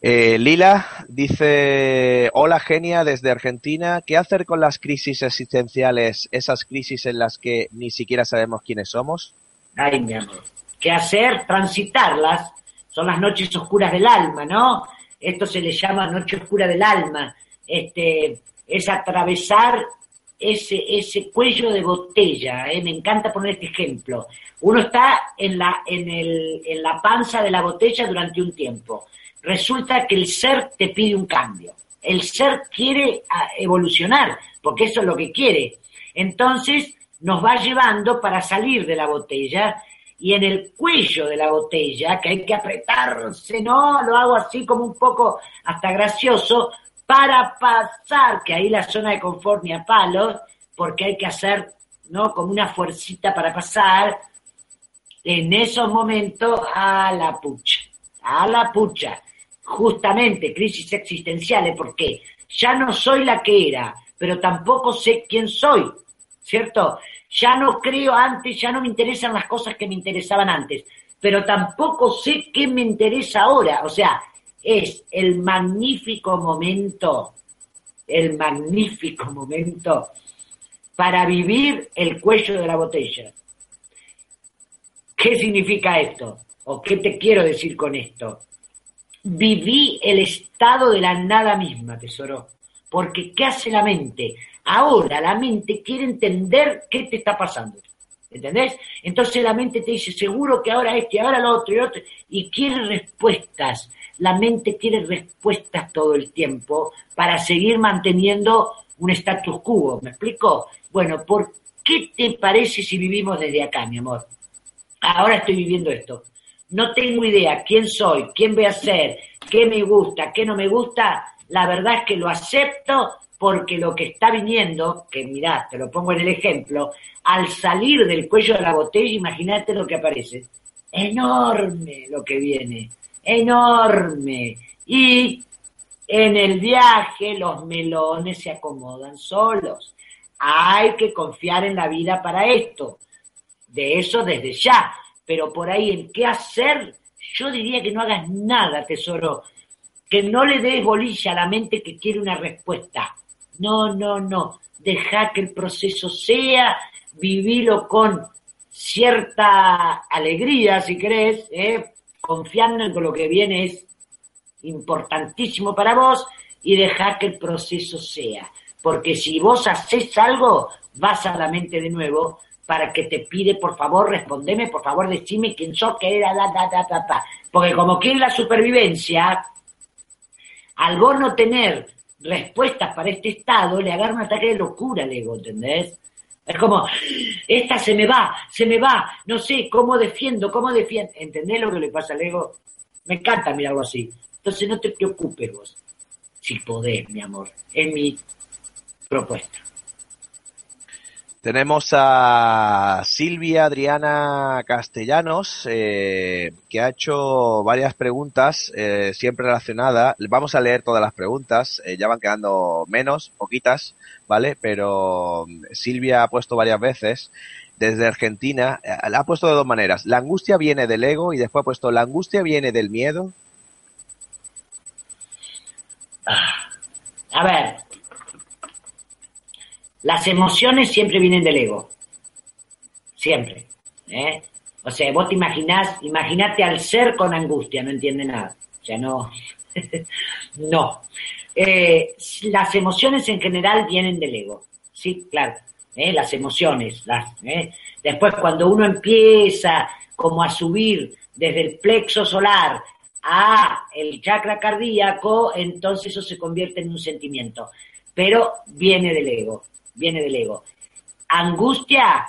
Speaker 2: Eh, Lila dice, hola genia desde Argentina, ¿qué hacer con las crisis existenciales, esas crisis en las que ni siquiera sabemos quiénes somos?
Speaker 3: Ay, mi amor, ¿qué hacer? Transitarlas, son las noches oscuras del alma, ¿no? Esto se le llama noche oscura del alma, este, es atravesar ese, ese cuello de botella, ¿eh? me encanta poner este ejemplo. Uno está en la, en, el, en la panza de la botella durante un tiempo resulta que el ser te pide un cambio. El ser quiere ah, evolucionar, porque eso es lo que quiere. Entonces nos va llevando para salir de la botella y en el cuello de la botella, que hay que apretarse, ¿no? Lo hago así como un poco hasta gracioso, para pasar, que ahí la zona de confort ni a palos, porque hay que hacer, ¿no? Como una fuercita para pasar, en esos momentos a la pucha, a la pucha justamente crisis existenciales porque ya no soy la que era, pero tampoco sé quién soy, ¿cierto? Ya no creo antes, ya no me interesan las cosas que me interesaban antes, pero tampoco sé qué me interesa ahora. O sea, es el magnífico momento, el magnífico momento para vivir el cuello de la botella. ¿Qué significa esto? ¿O qué te quiero decir con esto? Viví el estado de la nada misma, tesoro. Porque ¿qué hace la mente? Ahora la mente quiere entender qué te está pasando. ¿Entendés? Entonces la mente te dice, seguro que ahora este, ahora lo otro y otro, y quiere respuestas. La mente quiere respuestas todo el tiempo para seguir manteniendo un status quo. ¿Me explico? Bueno, ¿por qué te parece si vivimos desde acá, mi amor? Ahora estoy viviendo esto no tengo idea quién soy, quién voy a ser, qué me gusta, qué no me gusta, la verdad es que lo acepto porque lo que está viniendo, que mirá, te lo pongo en el ejemplo, al salir del cuello de la botella, imagínate lo que aparece. Enorme lo que viene, enorme. Y en el viaje los melones se acomodan solos. Hay que confiar en la vida para esto. De eso desde ya pero por ahí en qué hacer, yo diría que no hagas nada, tesoro, que no le des bolilla a la mente que quiere una respuesta. No, no, no. Deja que el proceso sea, vivilo con cierta alegría, si ¿eh? Confiando en que lo que viene es importantísimo para vos y deja que el proceso sea. Porque si vos haces algo, vas a la mente de nuevo para que te pide, por favor, respondeme, por favor, decime quién sos, qué era, da, da, da, da, da. Porque como quiere la supervivencia, al vos no tener respuestas para este estado, le agarra un ataque de locura al ego, ¿entendés? Es como, esta se me va, se me va, no sé cómo defiendo, cómo defiendo. ¿Entendés lo que le pasa al ego? Me encanta mirarlo así. Entonces no te preocupes vos, si podés, mi amor. Es mi propuesta.
Speaker 2: Tenemos a Silvia Adriana Castellanos, eh, que ha hecho varias preguntas, eh, siempre relacionadas. Vamos a leer todas las preguntas, eh, ya van quedando menos, poquitas, ¿vale? Pero mm, Silvia ha puesto varias veces desde Argentina, la ha puesto de dos maneras. La angustia viene del ego y después ha puesto, ¿la angustia viene del miedo?
Speaker 3: Ah, a ver, las emociones siempre vienen del ego. Siempre. ¿eh? O sea, vos te imaginás, imagínate al ser con angustia, no entiende nada. O sea, no, no. Eh, las emociones en general vienen del ego. Sí, claro. ¿eh? Las emociones. Las, ¿eh? Después, cuando uno empieza como a subir desde el plexo solar a el chakra cardíaco, entonces eso se convierte en un sentimiento. Pero viene del ego, viene del ego. Angustia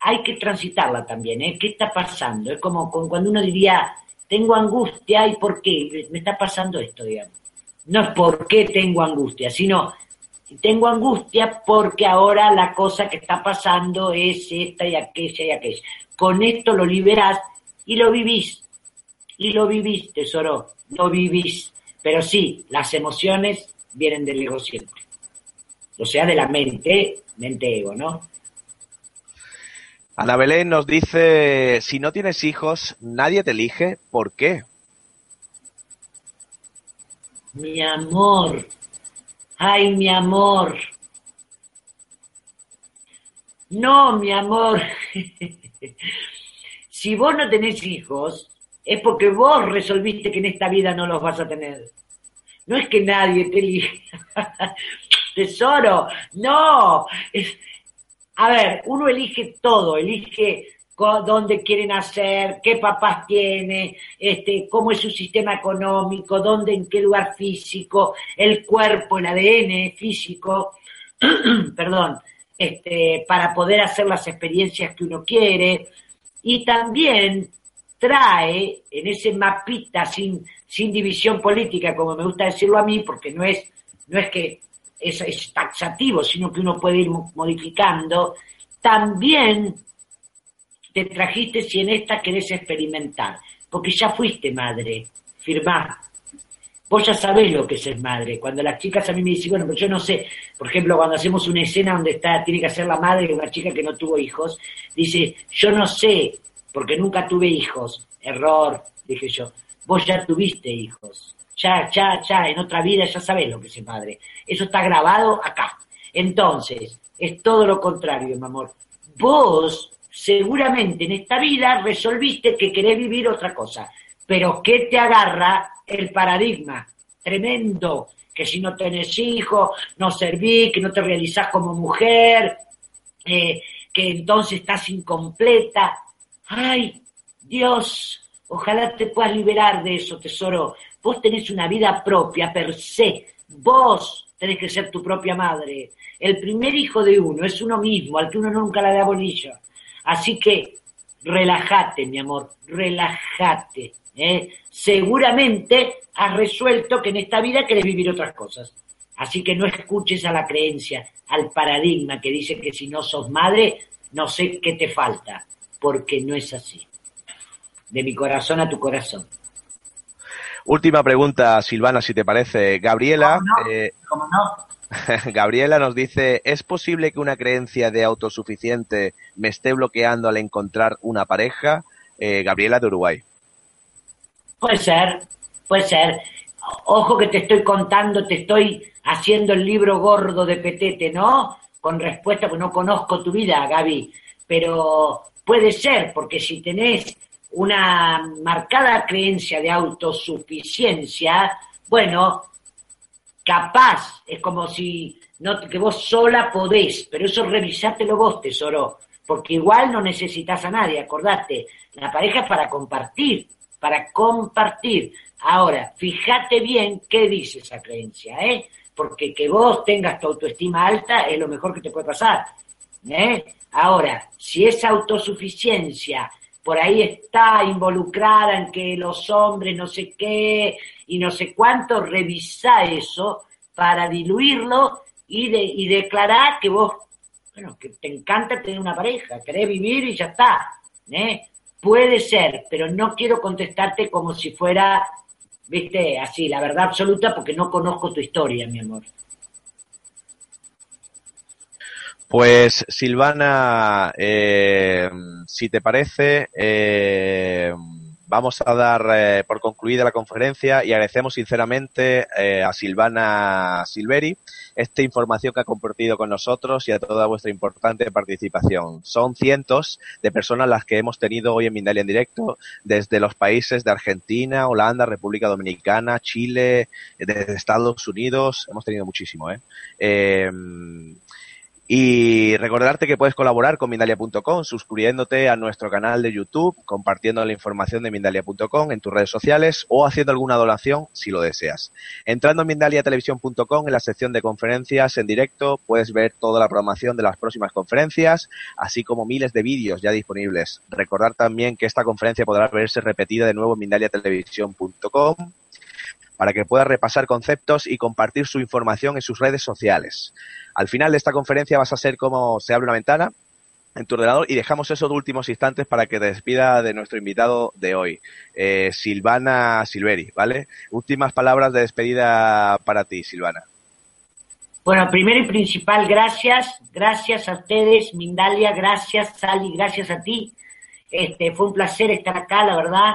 Speaker 3: hay que transitarla también, ¿eh? ¿Qué está pasando? Es como cuando uno diría, tengo angustia y por qué me está pasando esto, digamos. No es por qué tengo angustia, sino tengo angustia porque ahora la cosa que está pasando es esta y aquella y aquella. Con esto lo liberás y lo vivís. Y lo vivís, tesoro, lo vivís. Pero sí, las emociones vienen del ego siempre. O sea, de la mente, mente-ego, ¿no?
Speaker 2: Ana Belén nos dice, si no tienes hijos, nadie te elige, ¿por qué?
Speaker 3: Mi amor, ay, mi amor. No, mi amor. si vos no tenés hijos, es porque vos resolviste que en esta vida no los vas a tener. No es que nadie te elige. Tesoro, no. a ver, uno elige todo, elige dónde quieren nacer, qué papás tiene, este, cómo es su sistema económico, dónde, en qué lugar físico, el cuerpo, el ADN físico, perdón, este, para poder hacer las experiencias que uno quiere. Y también trae en ese mapita sin, sin división política, como me gusta decirlo a mí, porque no es, no es que es, taxativo, sino que uno puede ir modificando, también te trajiste si en esta querés experimentar, porque ya fuiste madre, firmá. Vos ya sabés lo que es ser madre. Cuando las chicas a mí me dicen, bueno, pues yo no sé, por ejemplo, cuando hacemos una escena donde está, tiene que ser la madre de una chica que no tuvo hijos, dice, yo no sé, porque nunca tuve hijos. Error, dije yo. Vos ya tuviste hijos ya, ya, ya, en otra vida ya sabes lo que es madre. Eso está grabado acá. Entonces, es todo lo contrario, mi amor. Vos, seguramente en esta vida resolviste que querés vivir otra cosa. Pero ¿qué te agarra el paradigma? Tremendo. Que si no tenés hijos, no servís, que no te realizás como mujer, eh, que entonces estás incompleta. Ay, Dios, ojalá te puedas liberar de eso, tesoro. Vos tenés una vida propia per se. Vos tenés que ser tu propia madre. El primer hijo de uno es uno mismo, al que uno nunca le da bolilla. Así que relájate, mi amor, relájate. ¿eh? Seguramente has resuelto que en esta vida querés vivir otras cosas. Así que no escuches a la creencia, al paradigma que dice que si no sos madre, no sé qué te falta, porque no es así. De mi corazón a tu corazón.
Speaker 2: Última pregunta, Silvana, si te parece. Gabriela.
Speaker 3: Eh, ¿Cómo no?
Speaker 2: Gabriela nos dice, ¿es posible que una creencia de autosuficiente me esté bloqueando al encontrar una pareja? Eh, Gabriela de Uruguay.
Speaker 3: Puede ser, puede ser. Ojo que te estoy contando, te estoy haciendo el libro gordo de Petete, ¿no? Con respuesta, pues no conozco tu vida, Gaby. Pero puede ser, porque si tenés una marcada creencia de autosuficiencia, bueno, capaz, es como si no, que vos sola podés, pero eso revisátelo vos, tesoro, porque igual no necesitas a nadie, acordate, la pareja es para compartir, para compartir. Ahora, fíjate bien qué dice esa creencia, ¿eh? Porque que vos tengas tu autoestima alta es lo mejor que te puede pasar, ¿eh? Ahora, si esa autosuficiencia por ahí está involucrada en que los hombres no sé qué y no sé cuánto, revisa eso para diluirlo y, de, y declarar que vos, bueno, que te encanta tener una pareja, querés vivir y ya está. ¿eh? Puede ser, pero no quiero contestarte como si fuera, viste, así, la verdad absoluta, porque no conozco tu historia, mi amor.
Speaker 2: Pues Silvana, eh, si te parece, eh, vamos a dar eh, por concluida la conferencia y agradecemos sinceramente a Silvana Silveri esta información que ha compartido con nosotros y a toda vuestra importante participación. Son cientos de personas las que hemos tenido hoy en Mindalia en directo, desde los países de Argentina, Holanda, República Dominicana, Chile, desde Estados Unidos. Hemos tenido muchísimo, ¿eh? eh y recordarte que puedes colaborar con Mindalia.com suscribiéndote a nuestro canal de YouTube, compartiendo la información de Mindalia.com en tus redes sociales o haciendo alguna donación si lo deseas. Entrando en Mindaliatelevisión.com en la sección de conferencias en directo puedes ver toda la programación de las próximas conferencias, así como miles de vídeos ya disponibles. Recordar también que esta conferencia podrá verse repetida de nuevo en Mindaliatelevisión.com para que pueda repasar conceptos y compartir su información en sus redes sociales. Al final de esta conferencia vas a ser como se abre una ventana en tu ordenador y dejamos esos últimos instantes para que te despida de nuestro invitado de hoy, eh, Silvana Silveri, ¿vale? Últimas palabras de despedida para ti, Silvana.
Speaker 3: Bueno, primero y principal, gracias, gracias a ustedes, Mindalia, gracias, Sally, gracias a ti. Este, fue un placer estar acá, la verdad.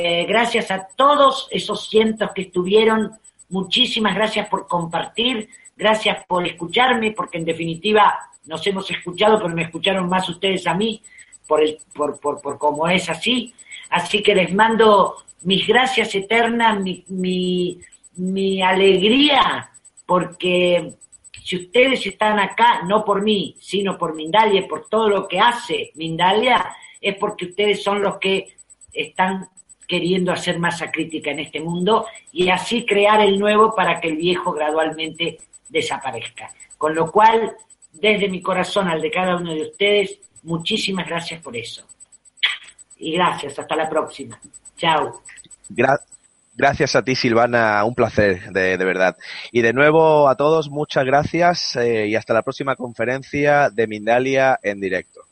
Speaker 3: Eh, gracias a todos esos cientos que estuvieron. Muchísimas gracias por compartir. Gracias por escucharme, porque en definitiva nos hemos escuchado, pero me escucharon más ustedes a mí, por, el, por, por, por cómo es así. Así que les mando mis gracias eternas, mi, mi, mi alegría, porque si ustedes están acá, no por mí, sino por Mindalia, por todo lo que hace Mindalia, es porque ustedes son los que están queriendo hacer masa crítica en este mundo y así crear el nuevo para que el viejo gradualmente desaparezca. Con lo cual, desde mi corazón al de cada uno de ustedes, muchísimas gracias por eso. Y gracias, hasta la próxima. Chao.
Speaker 2: Gracias a ti, Silvana, un placer, de, verdad. Y de nuevo a todos, muchas gracias eh, y hasta la próxima conferencia de Mindalia en directo.